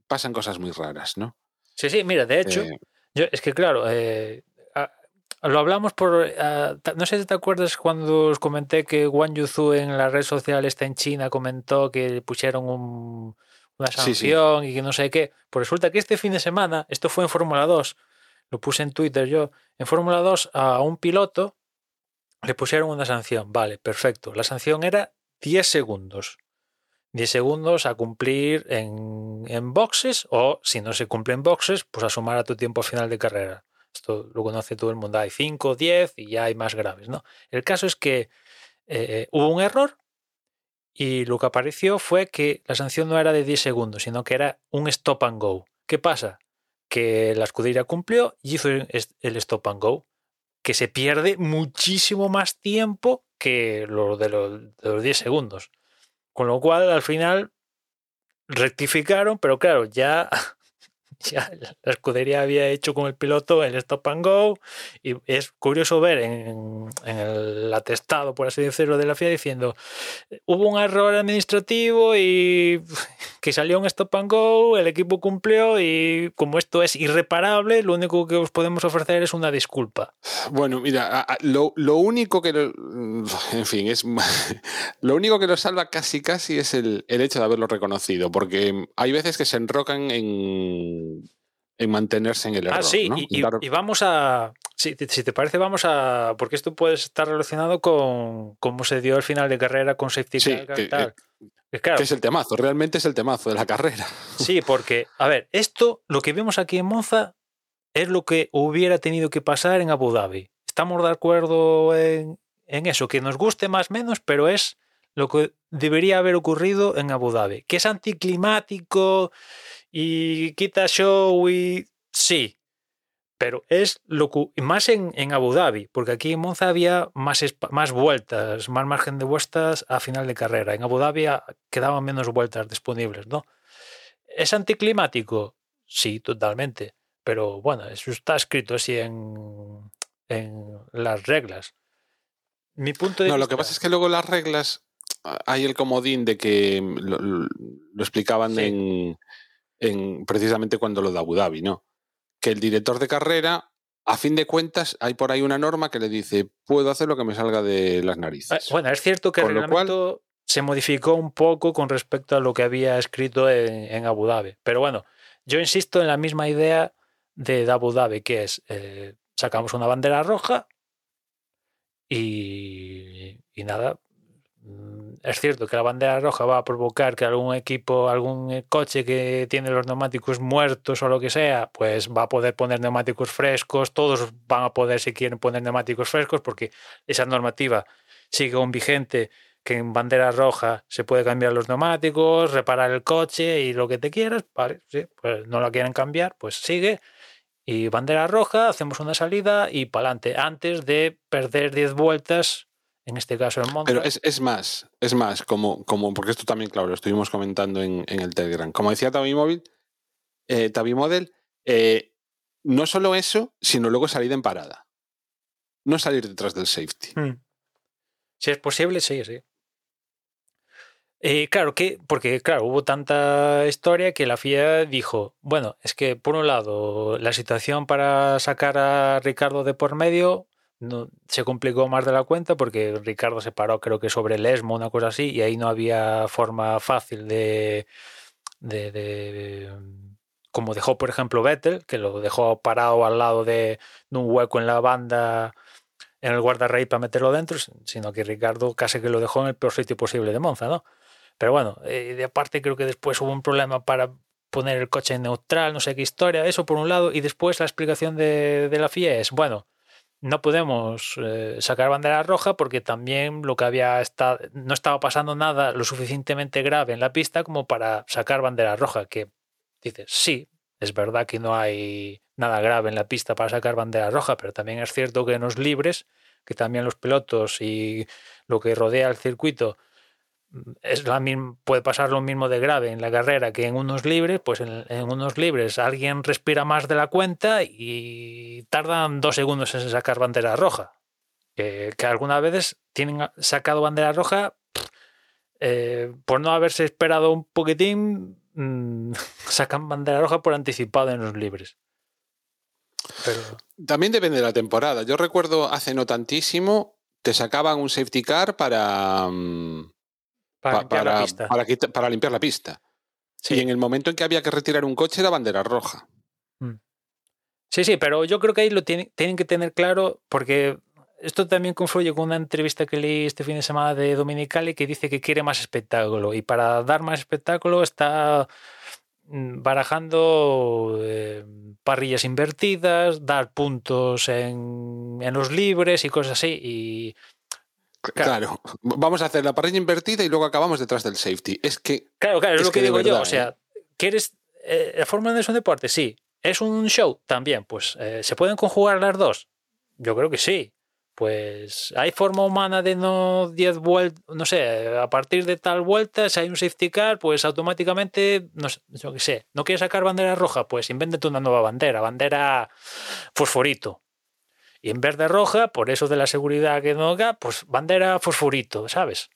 pasan cosas muy raras, ¿no? Sí, sí, mira, de hecho, Eh, yo, es que claro, eh, lo hablamos por... no sé si te acuerdas cuando os comenté que Wang Yuzu en la red social esta en China comentó que pusieron un- una Sí, sí. sanción y que no sé qué. Pues resulta que este fin de semana, esto fue en Fórmula 2, lo puse en Twitter yo, en Fórmula 2 a un piloto le pusieron una sanción. Vale, perfecto. La sanción era 10 segundos. 10 segundos a cumplir en, en boxes o si no se cumple en boxes, pues a sumar a tu tiempo final de carrera. Esto lo conoce todo el mundo. Hay 5, 10 y ya hay más graves. ¿no? El caso es que eh, hubo un error y lo que apareció fue que la sanción no era de 10 segundos, sino que era un stop and go. ¿Qué pasa? Que la escudería cumplió y hizo el stop and go, que se pierde muchísimo más tiempo que lo de los, de los 10 segundos. Con lo cual, al final, rectificaron, pero claro, ya, ya la escudería había hecho con el piloto el stop and go. Y es curioso ver en, en el atestado, por así decirlo, de la FIA diciendo hubo un error administrativo y que salió un stop and go, el equipo cumplió y como esto es irreparable, lo único que os podemos ofrecer es una disculpa. Bueno, mira, lo, lo único que. lo- En fin, es. Lo único que lo salva casi casi es el, el hecho de haberlo reconocido, porque hay veces que se enrocan en, en mantenerse en el error. ah, sí, ¿no? y, y- Dar- y vamos a. Si, te- si te parece, vamos a. Porque esto puede estar relacionado con cómo se dio el final de carrera con safety Sí, car que- y tal. Que claro, que es el temazo, realmente es el temazo de la carrera. Sí, porque, a ver, esto, lo que vemos aquí en Monza, es lo que hubiera tenido que pasar en Abu Dhabi. Estamos de acuerdo en, en eso, que nos guste más o menos, pero es lo que debería haber ocurrido en Abu Dhabi. Que es anticlimático y quita show y... Sí, pero es lo más en, en Abu Dhabi, porque aquí en Monza había más, más vueltas, más margen de vueltas a final de carrera. En Abu Dhabi ah, quedaban menos vueltas disponibles, ¿no? ¿Es anticlimático? Sí, totalmente. Pero bueno, eso está escrito así en, en las reglas. Mi punto de No, vista. lo que pasa es que luego las reglas, ah, hay el comodín de que lo, lo- lo explicaban Sí. en, en precisamente cuando lo de Abu Dhabi, ¿no? Que el director de carrera, a fin de cuentas, hay por ahí una norma que le dice, puedo hacer lo que me salga de las Eh, narices. Bueno, es cierto que el Con cual- reglamento se modificó un poco con respecto a lo que había escrito en, en Abu Dhabi. Pero bueno, yo insisto en la misma idea de, de Abu Dhabi, que es eh, sacamos una bandera roja y, y nada. Mm, Es cierto que la bandera roja va a provocar que algún equipo, algún eh, coche que tiene los neumáticos muertos o lo que sea, pues va a poder poner neumáticos frescos. Todos van a poder, si quieren, poner neumáticos frescos porque esa normativa sigue vigente que en bandera roja se puede cambiar los neumáticos, reparar el coche y lo que te quieras, vale, sí, pues no la quieren cambiar, pues sigue. Y bandera roja, hacemos una salida y para adelante, antes de perder 10 vueltas, en este caso en Monza. Pero es, es más, es más, como, como, porque esto también, claro, lo estuvimos comentando en, en el Telegram. Como decía Tabi Móvil, eh, Tabi Model, eh, no solo eso, sino luego salida en parada. No salir detrás del safety. Mm. Si es posible, sí, sí. Eh, claro que, porque claro, hubo tanta historia que la FIA dijo, bueno, es que por un lado la situación para sacar a Ricardo de por medio no, se complicó más de la cuenta porque Ricardo se paró creo que sobre el ESMO, una cosa así, y ahí no había forma fácil de, de como dejó por ejemplo Vettel, que lo dejó parado al lado de, de un hueco en la banda en el guardarrey para meterlo dentro, sino que Ricardo casi que lo dejó en el peor sitio posible de Monza, ¿no? Pero bueno, eh, de aparte creo que después hubo un problema para poner el coche en neutral, no sé qué historia, eso por un lado, y después la explicación de, de la FIA es, bueno, no podemos eh, sacar bandera roja porque también lo que había estado, no estaba pasando nada lo suficientemente grave en la pista como para sacar bandera roja, que dices, sí, es verdad que no hay nada grave en la pista para sacar bandera roja, pero también es cierto que en los libres, que también los pilotos y lo que rodea el circuito es la misma, puede pasar lo mismo de grave en la carrera que en unos libres, pues en, unos libres alguien respira más de la cuenta y tardan dos segundos en sacar bandera roja. Que, algunas veces tienen sacado bandera roja eh, por no haberse esperado un poquitín, mmm, sacan bandera roja por anticipado en los libres. Pero... También depende de la temporada. Yo recuerdo hace no tantísimo, te sacaban un safety car para... Um, para, limpiar para, la pista. Para, para, limpiar la pista. Sí. Y en el momento en que había que retirar un coche era bandera roja. Mm. Sí, sí, pero yo creo que ahí lo tienen, tienen que tener claro porque esto también confluye con una entrevista que leí este fin de semana de Dominicali que dice que quiere más espectáculo y para dar más espectáculo está mm, barajando eh, parrillas invertidas, dar puntos en, en, los libres y cosas así. Y Claro. vamos a hacer la parrilla invertida y luego acabamos detrás del safety. Es que. Claro, claro, es, es lo que, que digo verdad, yo. O sea, ¿eh? ¿quieres. Eh, ¿La Fórmula es un deporte? Sí. ¿Es un show? También. Pues, eh, ¿se pueden conjugar las dos? Yo creo que sí. Pues hay forma humana de no 10 vueltas, no sé, a partir de tal vuelta, si hay un safety car, pues automáticamente, no sé, yo qué sé, no quieres sacar bandera roja, pues invéntate una nueva bandera, bandera fosforito, y en verde roja, por eso de la seguridad que no pues bandera fosforito, ¿sabes?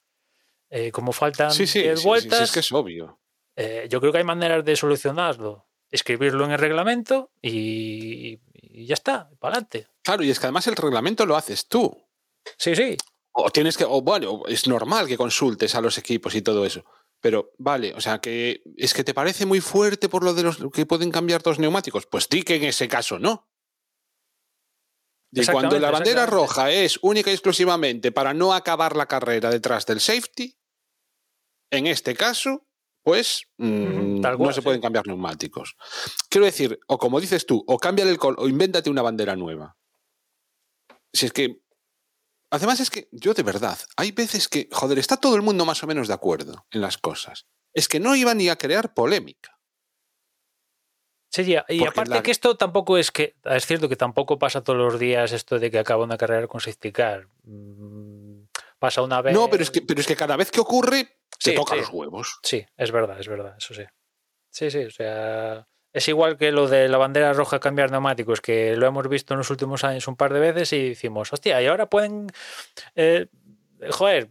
Eh, como faltan sí, sí, 10 sí, vueltas. Sí, es que es obvio. Eh, yo creo que hay maneras de solucionarlo. Escribirlo en el reglamento y, y ya está, para adelante. Claro, y es que además el reglamento lo haces tú. Sí, sí. O tienes que, o bueno, es normal que consultes a los equipos y todo eso. Pero vale, o sea, que es que te parece muy fuerte por lo de los que pueden cambiar dos neumáticos. Pues di que en ese caso no. Y cuando la bandera roja es única y exclusivamente para no acabar la carrera detrás del safety, en este caso, pues cual, no se pueden cambiar neumáticos. Quiero decir, o como dices tú, o cámbiale el color, o invéntate una bandera nueva. Si es que. Además, es que yo de verdad, hay veces que, joder, está todo el mundo más o menos de acuerdo en las cosas. Es que no iba ni a crear polémica. Sí, y, y aparte la... que esto tampoco es que, es cierto que tampoco pasa todos los días esto de que acaba una carrera con safety. Mm, pasa una vez. No, pero es que, pero es que cada vez que ocurre, se sí, toca sí. los huevos. Sí, es verdad, es verdad, eso sí. Sí, sí, o sea. Es igual que lo de la bandera roja cambiar neumáticos, que lo hemos visto en los últimos años un par de veces y decimos, hostia, y ahora pueden. Eh, joder,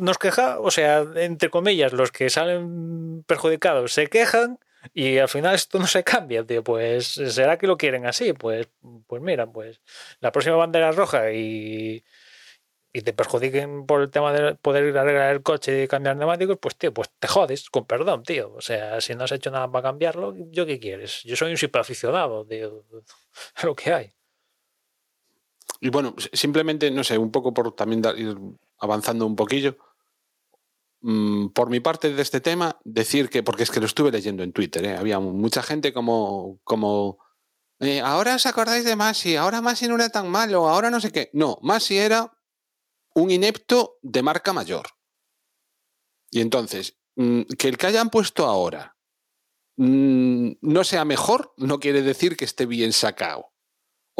nos queja, o sea, entre comillas, los que salen perjudicados se quejan y al final esto no se cambia, tío. Pues será que lo quieren así. Pues, pues mira, pues la próxima bandera roja y, y te perjudiquen por el tema de poder arreglar el coche y cambiar neumáticos, pues tío, pues te jodes, con perdón, tío. O sea, si no has hecho nada para cambiarlo, ¿yo qué quieres? Yo soy un super aficionado, tío. lo que hay. Y bueno, simplemente, no sé, un poco por también ir avanzando un poquillo por mi parte de este tema, decir que, porque es que lo estuve leyendo en Twitter, ¿eh? había mucha gente como, como eh, ahora os acordáis de Masi, ahora Masi no era tan malo, ahora no sé qué. No, Masi era un inepto de marca mayor. Y entonces, que el que hayan puesto ahora mm, no sea mejor, no quiere decir que esté bien sacado.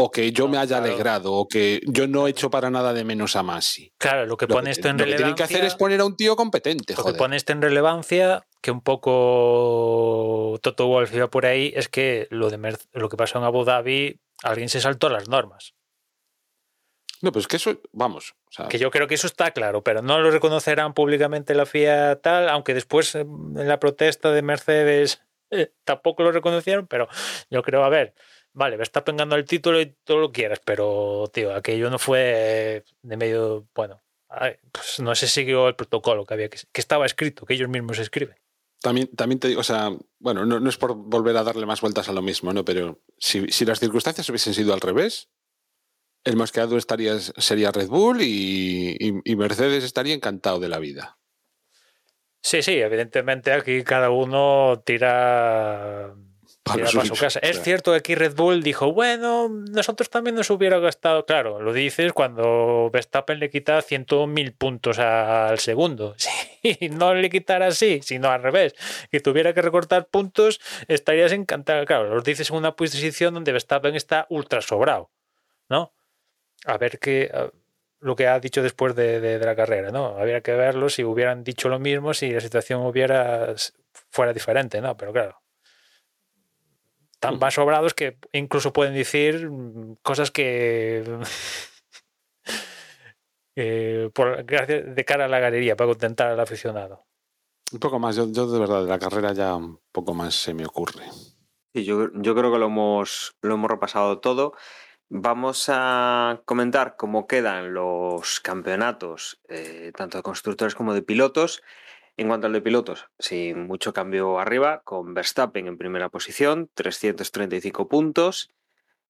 O que yo No, me haya claro. alegrado, o que yo no he hecho para nada de menos a Masi. Claro, lo que Lo pone que, esto en lo que tienen que relevancia. hacer es poner a un tío competente, Lo que pone esto en relevancia, que un poco Toto Wolf iba por ahí, es que lo, de Mer- lo que pasó en Abu Dhabi, alguien se saltó las normas. No, pues que eso, vamos. o sea, Que yo creo que eso está claro, pero no lo reconocerán públicamente la FIA tal, aunque después eh, en la protesta de Mercedes eh, tampoco lo reconocieron, pero yo creo, a ver, vale, Verstappen ganó el título y todo lo quieras, pero, tío, aquello no fue de medio, bueno, pues no se siguió el protocolo que había que, que estaba escrito, que ellos mismos escriben. También, también te digo, o sea, bueno, no, no es por volver a darle más vueltas a lo mismo, ¿no? Pero si, si las circunstancias hubiesen sido al revés, el más quedado estaría, sería Red Bull y, y- y Mercedes estaría encantado de la vida. Sí, sí, evidentemente aquí cada uno tira Para para su casa. Es cierto que aquí Red Bull dijo, bueno, nosotros también nos hubiera gastado, claro, lo dices cuando Verstappen le quita 100.000 puntos al segundo. Si no le quitara así, sino al revés, que tuviera que recortar puntos, estarías encantado. Claro, lo dices en una posición donde Verstappen está ultra sobrado, ¿no? A ver qué lo que ha dicho después de, de- de la carrera, ¿no? Habría que verlo si hubieran dicho lo mismo, si la situación hubiera fuera diferente, ¿no? Pero claro, tan más sobrados que incluso pueden decir mm, cosas que eh, por, gracias- de cara a la galería para contentar al aficionado. Un poco más, yo, yo de verdad de la carrera ya un poco más se me ocurre. Sí, yo, yo creo que lo hemos, lo hemos repasado todo. Vamos a comentar cómo quedan los campeonatos, eh, tanto de constructores como de pilotos. En cuanto al de pilotos, sin mucho cambio arriba, con Verstappen en primera posición, 335 puntos.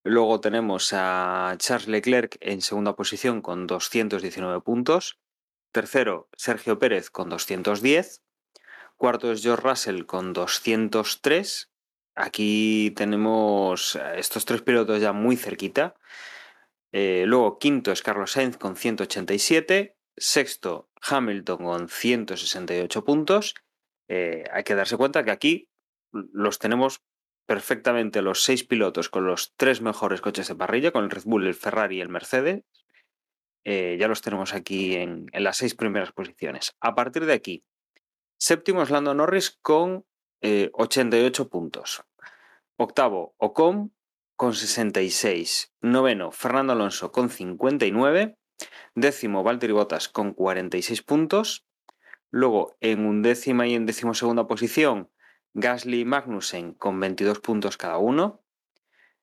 Luego tenemos a Charles Leclerc en segunda posición con 219 puntos. Tercero, Sergio Pérez con 210. Cuarto es George Russell con 203. Aquí tenemos estos tres pilotos ya muy cerquita. Eh, luego, quinto es Carlos Sainz con 187. Sexto, Hamilton con 168 puntos. Eh, hay que darse cuenta que aquí los tenemos perfectamente los seis pilotos con los tres mejores coches de parrilla, con el Red Bull, el Ferrari y el Mercedes. Eh, ya los tenemos aquí en, las seis primeras posiciones. A partir de aquí, séptimo es Lando Norris con eh, 88 puntos. Octavo, Ocon con 66. Noveno, Fernando Alonso con 59. Décimo, Valtteri Bottas con 46 puntos. Luego, en undécima y en decimosegunda posición, Gasly Magnussen con 22 puntos cada uno.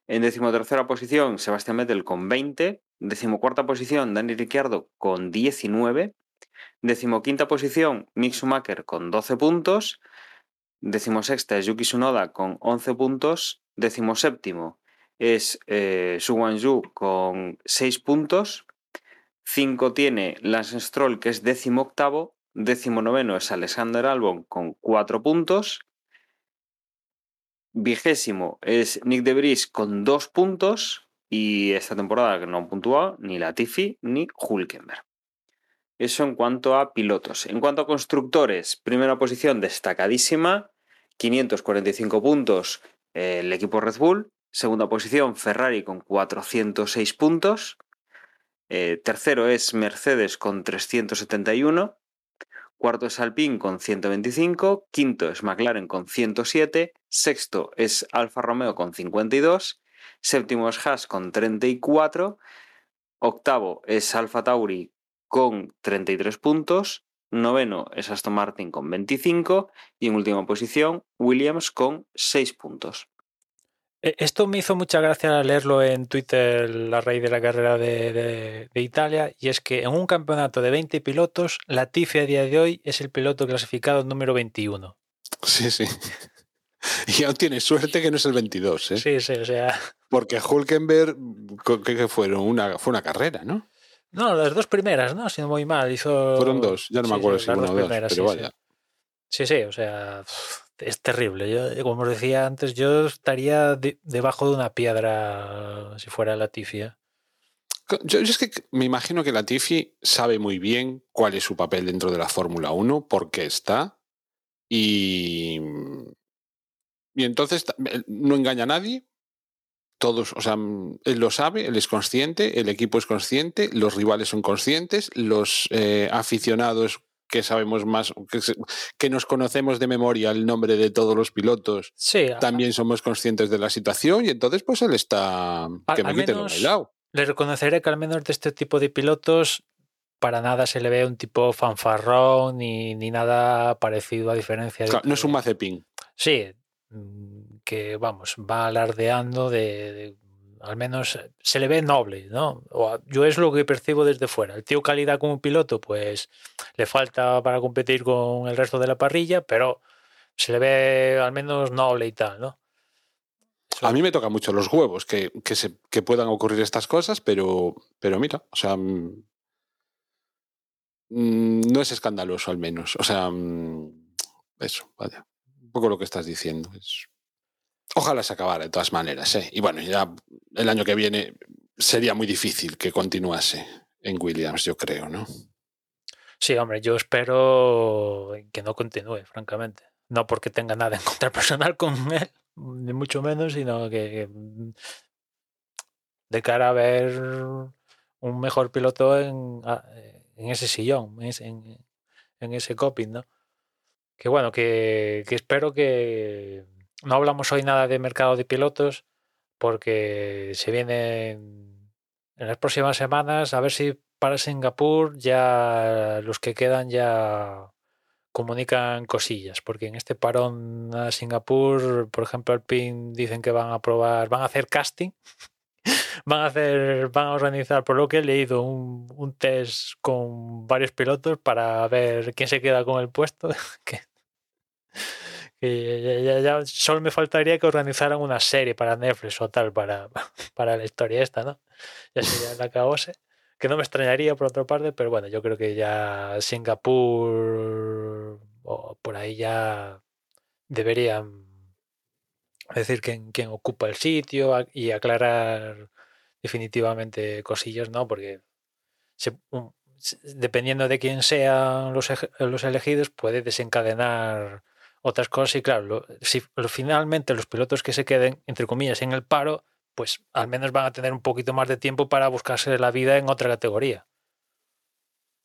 En decimotercera posición, Sebastián Vettel con 20. Decimocuarta posición, Dani Ricciardo con 19. Decimoquinta posición, Mick Schumacher con 12 puntos. Decimosexta es Yuki Tsunoda con 11 puntos. Decimoséptimo es eh, Su Guanyu con 6 puntos. 5 tiene Lance Stroll, que es décimo octavo. Décimo noveno es Alexander Albon con 4 puntos. Vigésimo es Nick de Vries con 2 puntos. Y esta temporada que no han puntuado ni Latifi ni Hulkenberg. Eso en cuanto a pilotos. En cuanto a constructores, primera posición destacadísima, 545 puntos eh, el equipo Red Bull. Segunda posición Ferrari con 406 puntos. Eh, tercero es Mercedes con 371. Cuarto es Alpine con 125. Quinto es McLaren con 107. Sexto es Alfa Romeo con 52. Séptimo es Haas con 34. Octavo es Alfa Tauri con 33 puntos. Noveno es Aston Martin con 25. Y en última posición, Williams con 6 puntos. Eh, Esto me hizo mucha gracia leerlo en Twitter la raíz de la carrera de, de- de Italia y es que en un campeonato de 20 pilotos, Latifi a día de hoy es el piloto clasificado número 21. Sí, sí. Y aún tiene suerte que no es el 22, ¿eh? Sí, sí, o sea... Porque Hulkenberg, ¿qué fueron? Una, fue una carrera, ¿no? No, las dos primeras, ¿no? Si no muy mal. Hizo... Fueron dos, ya no me acuerdo sí, si dos o dos, pero vaya. Sí, sí, o sea, es terrible. Yo, como os decía antes, yo estaría de- debajo de una piedra si fuera Latifi. ¿eh? Yo, es que me imagino que Latifi sabe muy bien cuál es su papel dentro de la Fórmula 1, por qué está y, Y entonces no engaña a nadie. Todos, o sea, mm, él lo sabe, él es consciente, el equipo es consciente, los rivales son conscientes, los eh, aficionados que sabemos más, que, que nos conocemos de memoria el nombre de todos los pilotos, Sí, también somos conscientes de la situación y entonces pues él está que me al quite lo menos- bailado. le reconoceré que al menos de este tipo de pilotos para nada se le ve un tipo fanfarrón ni, ni nada parecido a diferencia de... Claro, no es un Mazepin. Sí, mm, que vamos, va alardeando de, de- al menos se le ve noble, ¿no? O yo es lo que percibo desde fuera. El tío calidad como piloto, pues le falta para competir con el resto de la parrilla, pero se le ve al menos noble y tal, ¿no? A mí me toca mucho los huevos que, que, se, que puedan ocurrir estas cosas, pero, pero mira, o sea, mm, mm, no es escandaloso al menos. O sea, mm, eso, vaya. Un poco lo que estás diciendo. Es... Ojalá se acabara de todas maneras, ¿eh? Y bueno, ya el año que viene sería muy difícil que continuase en Williams, yo creo, ¿no? Sí, hombre, yo espero que no continúe, francamente. No porque tenga nada en contra personal con él, ni mucho menos, sino que, mm, de cara a ver un mejor piloto en, a- en ese sillón, en ese, en, ese coping, ¿no? Que bueno, que espero que no hablamos hoy nada de mercado de pilotos, porque se vienen en las próximas semanas, a ver si para Singapur ya los que quedan ya comunican cosillas, porque en este parón a Singapur, por ejemplo, Alpine dicen que van a probar, van a hacer casting, van a hacer, van a organizar, por lo que he leído, un, un test con varios pilotos para ver quién se queda con el puesto. que ya, solo me faltaría que organizaran una serie para Netflix o tal para, para la historia esta, ¿no? Ya sería la acabose. Que no me extrañaría por otra parte, pero bueno, yo creo que ya Singapur o por ahí ya deberían decir quién, ocupa el sitio y aclarar definitivamente cosillas, ¿no? Porque se- dependiendo de quién sean los, los elegidos, puede desencadenar otras cosas. Y claro, si finalmente los pilotos que se queden, entre comillas, en el paro, pues al menos van a tener un poquito más de tiempo para buscarse la vida en otra categoría.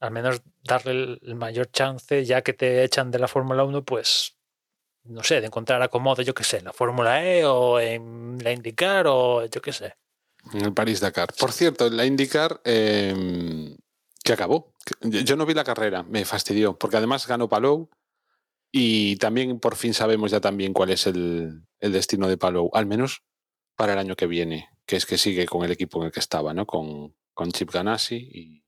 Al menos darle el, mayor chance, ya que te echan de la Fórmula 1, pues no sé, de encontrar acomodo, yo qué sé, en la Fórmula E o en la IndyCar o yo qué sé. En el París Dakar. Por cierto, en la IndyCar eh, que acabó. Yo no vi la carrera, me fastidió, porque además ganó Palou y también por fin sabemos ya también cuál es el, el destino de Palou, al menos para el año que viene, que es que sigue con el equipo en el que estaba, ¿no? Con, con Chip Ganassi y...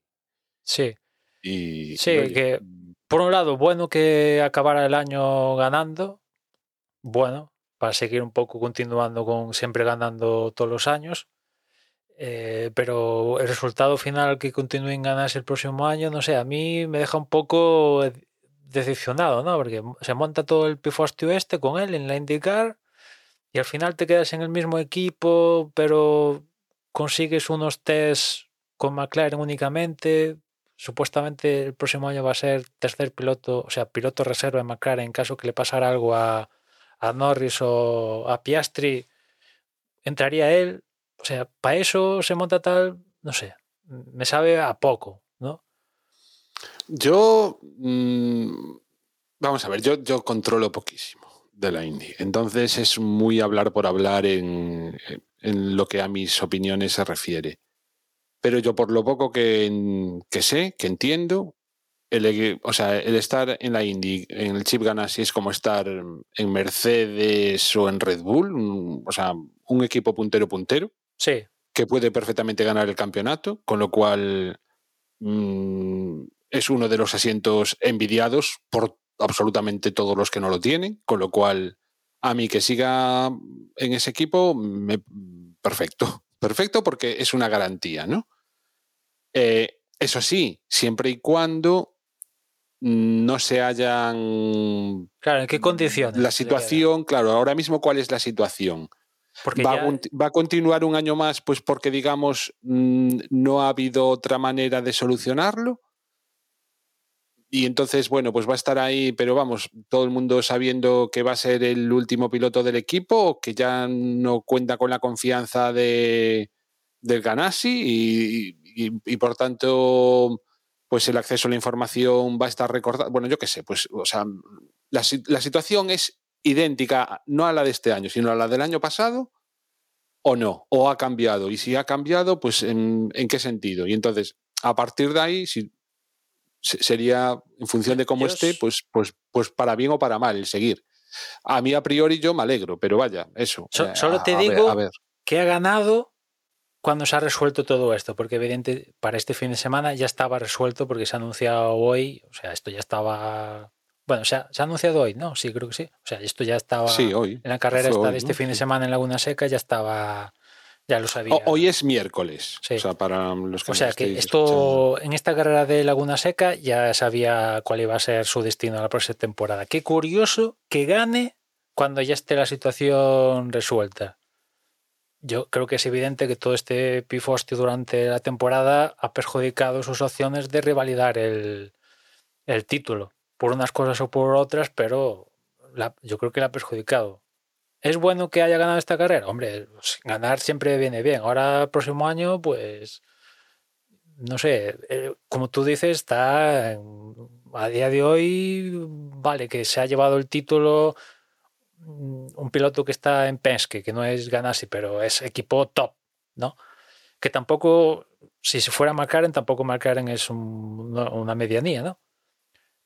Sí, y- Sí, y, que- por un lado, bueno que acabara el año ganando, bueno, para seguir un poco continuando con siempre ganando todos los años, eh, pero el resultado final que continúen ganarse el próximo año, no sé, a mí me deja un poco decepcionado, ¿no? Porque se monta todo el pifostio este con él en la IndyCar y al final te quedas en el mismo equipo, pero consigues unos test con McLaren únicamente, supuestamente el próximo año va a ser tercer piloto, o sea, piloto reserva de McLaren en caso que le pasara algo a, a Norris o a Piastri, entraría él. O sea, para eso se monta tal, no sé, me sabe a poco. Yo, mm, vamos a ver, yo, yo controlo poquísimo de la Indy. Entonces es muy hablar por hablar en, en lo que a mis opiniones se refiere. Pero yo por lo poco que, que sé, que entiendo, el, o sea, el estar en la Indy, en el Chip Ganassi, es como estar en Mercedes o en Red Bull, o sea, un equipo puntero puntero Sí, que puede perfectamente ganar el campeonato, con lo cual mm, es uno de los asientos envidiados por absolutamente todos los que no lo tienen, con lo cual a mí que siga en ese equipo, me- perfecto, perfecto porque es una garantía, ¿no? Eh, eso sí, siempre y cuando no se hayan claro, ¿en qué condiciones? la situación, claro, ahora mismo cuál es la situación. Porque Va, ya- va a continuar un año más, pues porque, digamos, mm, no ha habido otra manera de solucionarlo. Y entonces, bueno, pues va a estar ahí, pero vamos, todo el mundo sabiendo que va a ser el último piloto del equipo, que ya no cuenta con la confianza de, del Ganassi y, por tanto, pues el acceso a la información va a estar recordado. Bueno, yo qué sé, pues, o sea, la, la situación es idéntica, no a la de este año, sino a la del año pasado, o no, o ha cambiado. Y si ha cambiado, pues en, en qué sentido. Y entonces, a partir de ahí, si sería en función de cómo esté, pues, pues, pues para bien o para mal el seguir. A mí a priori yo me alegro, pero vaya, eso. So, solo te a, digo ver, a ver. que ha ganado cuando se ha resuelto todo esto, porque evidente para este fin de semana ya estaba resuelto porque se ha anunciado hoy, o sea, esto ya estaba... Bueno, o sea, se ha anunciado hoy, ¿no? Sí, creo que sí. O sea, esto ya estaba sí, hoy. en la carrera esta hoy, de este ¿no? fin de semana en Laguna Seca, ya estaba, ya lo sabía. Hoy es miércoles. Sí. O sea, para los que O nos sea que estéis esto en esta carrera de Laguna Seca ya sabía cuál iba a ser su destino la próxima temporada. Qué curioso que gane cuando ya esté la situación resuelta. Yo creo que es evidente que todo este pifostio durante la temporada ha perjudicado sus opciones de revalidar el, el título, por unas cosas o por otras, pero la- yo creo que la ha perjudicado. ¿Es bueno que haya ganado esta carrera? Hombre, pues, ganar siempre viene bien. Ahora, el próximo año, pues no sé, eh, como tú dices, está a día de hoy, vale, que se ha llevado el título mm, un piloto que está en Penske, que no es Ganassi, pero es equipo top, ¿no? Que tampoco, si se fuera McLaren, tampoco McLaren es una medianía, ¿no?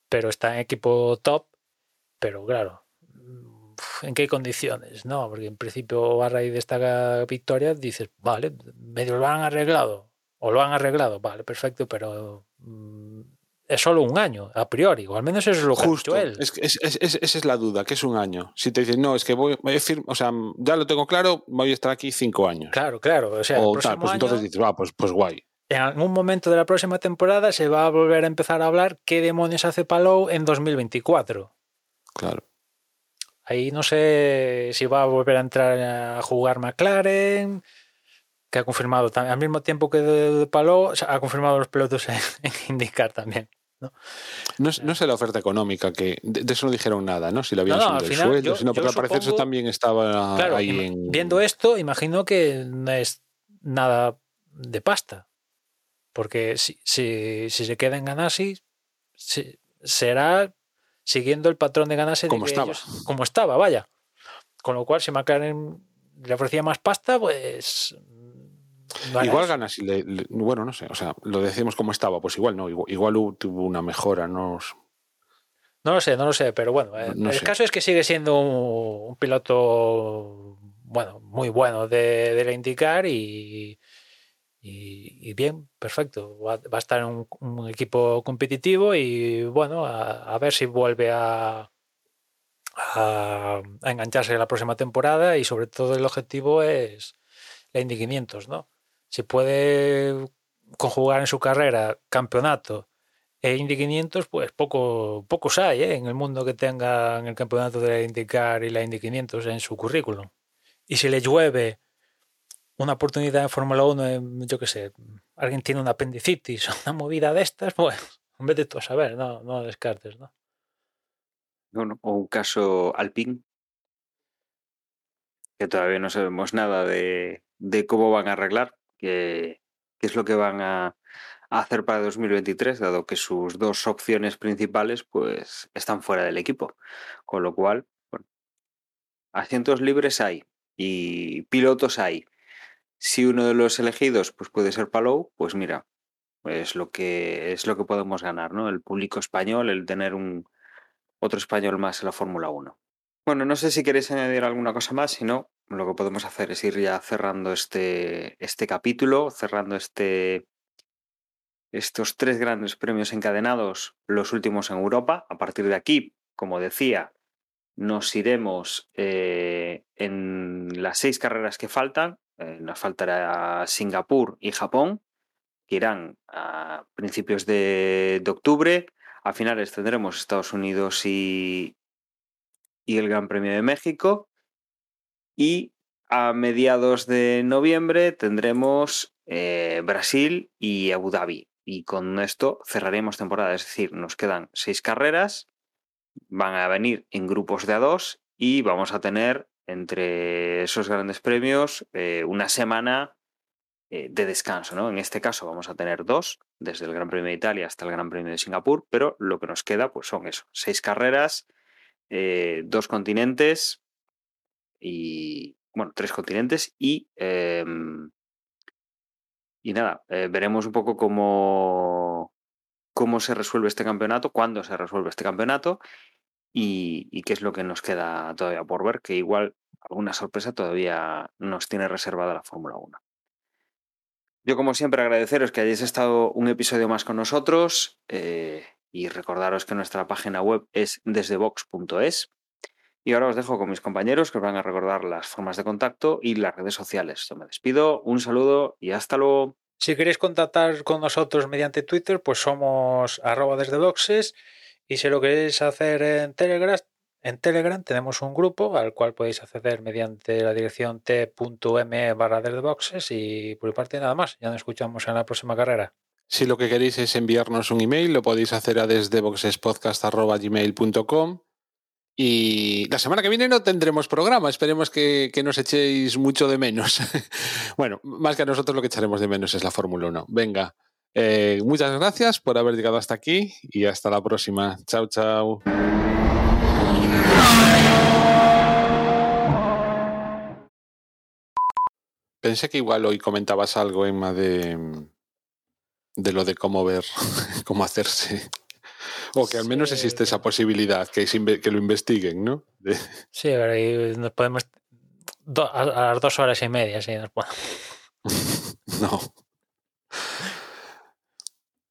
Pero está en equipo top, pero claro, ¿en qué condiciones? No, porque en principio a raíz de esta victoria dices, vale, medio lo han arreglado, o lo han arreglado, vale, perfecto, pero mm, es solo un año, a priori, o al menos eso es lo Justo, él. es, que es- es- es- esa es la duda, que es un año. Si te dicen, no, es que voy, voy a fir- o sea, ya lo tengo claro, voy a estar aquí cinco años. Claro, claro, o sea, el o próximo tal, pues año, entonces dices, va, pues, pues guay. en algún momento de la próxima temporada se va a volver a empezar a hablar qué demonios hace Palou en 2024. Claro. Ahí no sé si va a volver a entrar a jugar McLaren, que ha confirmado también, al mismo tiempo que de, de Palou, o sea, ha confirmado los pilotos en, en indicar también. No, no sé la oferta económica, que de, de eso no dijeron nada, ¿no? Si le habían No, no, subido el sueldo, yo- sino porque al parecer eso también estaba Claro, ahí en. viendo esto, imagino que no es nada de pasta. Porque si, si, si se queda en Ganassi, si- será siguiendo el patrón de Ganassi de Como estaba. ellos- como estaba, vaya. Con lo cual, si McLaren le ofrecía más pasta, pues. hará Igual ganas y le, le- bueno, no sé, o sea, lo decimos como estaba, pues igual no, igual, igual tuvo una mejora, no No lo sé, no lo sé, pero bueno, eh, No el sé. caso es que sigue siendo un, un piloto, bueno, muy bueno de, de la IndyCar y, y, y bien, perfecto. Va, va a estar en un, un equipo competitivo y bueno, a, a ver si vuelve a, a, a engancharse la próxima temporada y sobre todo el objetivo es la Indy 500, ¿no? Si puede conjugar en su carrera campeonato e Indy 500, pues poco, pocos hay ¿eh? en el mundo que tengan el campeonato de la IndyCar y la Indy 500 en su currículum. Y si le llueve una oportunidad en Fórmula 1, en, yo qué sé, alguien tiene una apendicitis o una movida de estas, pues, en vez de a saber, no, no descartes, ¿no? Bueno, o un caso Alpine, que todavía no sabemos nada de, de cómo van a arreglar, qué, qué es lo que van a, a hacer para 2023, dado que sus dos opciones principales pues están fuera del equipo. Con lo cual, bueno, asientos libres hay y pilotos hay. Si uno de los elegidos pues puede ser Palou, pues mira, es lo que es lo que podemos ganar, ¿no? El público español, el tener un otro español más en la Fórmula 1. Bueno, no sé si queréis añadir alguna cosa más, si no, lo que podemos hacer es ir ya cerrando este, este capítulo, cerrando este, estos tres grandes premios encadenados, los últimos en Europa. A partir de aquí, como decía, nos iremos eh, en las seis carreras que faltan. Eh, nos faltará Singapur y Japón, que irán a principios de, octubre. A finales tendremos Estados Unidos y, y el Gran Premio de México. Y a mediados de noviembre tendremos eh, Brasil y Abu Dhabi. y con esto cerraremos temporada. Es decir, nos quedan seis carreras, van a venir en grupos de a dos y vamos a tener entre esos grandes premios eh, una semana eh, de descanso. ¿no? En este caso vamos a tener dos, desde el Gran Premio de Italia hasta el Gran Premio de Singapur, pero lo que nos queda pues son eso, seis carreras, eh, dos continentes y, bueno, tres continentes y, em, y nada, veremos un poco cómo, cómo se resuelve este campeonato, cuándo se resuelve este campeonato y, qué es lo que nos queda todavía por ver, que igual alguna sorpresa todavía nos tiene reservada la Fórmula 1. Yo, como siempre, agradeceros que hayáis estado un episodio más con nosotros eh, y recordaros que nuestra página web es desdebox.es. Y ahora os dejo con mis compañeros que os van a recordar las formas de contacto y las redes sociales. Yo me despido, un saludo y hasta luego. Si queréis contactar con nosotros mediante Twitter, pues somos arroba y si lo queréis hacer en Telegram, en Telegram tenemos un grupo al cual podéis acceder mediante la dirección t.me barra boxes y por mi parte nada más. Ya nos escuchamos en la próxima carrera. Si lo que queréis es enviarnos un email, lo podéis hacer a desdeboxespodcast.gmail.com y la semana que viene no tendremos programa. Esperemos que, que nos echéis mucho de menos. bueno, más que a nosotros lo que echaremos de menos es la Fórmula 1. Venga, eh, muchas gracias por haber llegado hasta aquí y hasta la próxima. Chao, chao. Pensé que igual hoy comentabas algo, Emma, de, de lo de cómo ver, cómo hacerse. O que al menos existe esa posibilidad, que, que lo investiguen, ¿no? Sí, nos podemos. a, las dos horas y media, sí, nos podemos. no.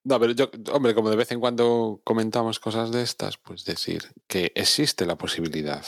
No, pero yo, hombre, como de vez en cuando comentamos cosas de estas, pues decir que existe la posibilidad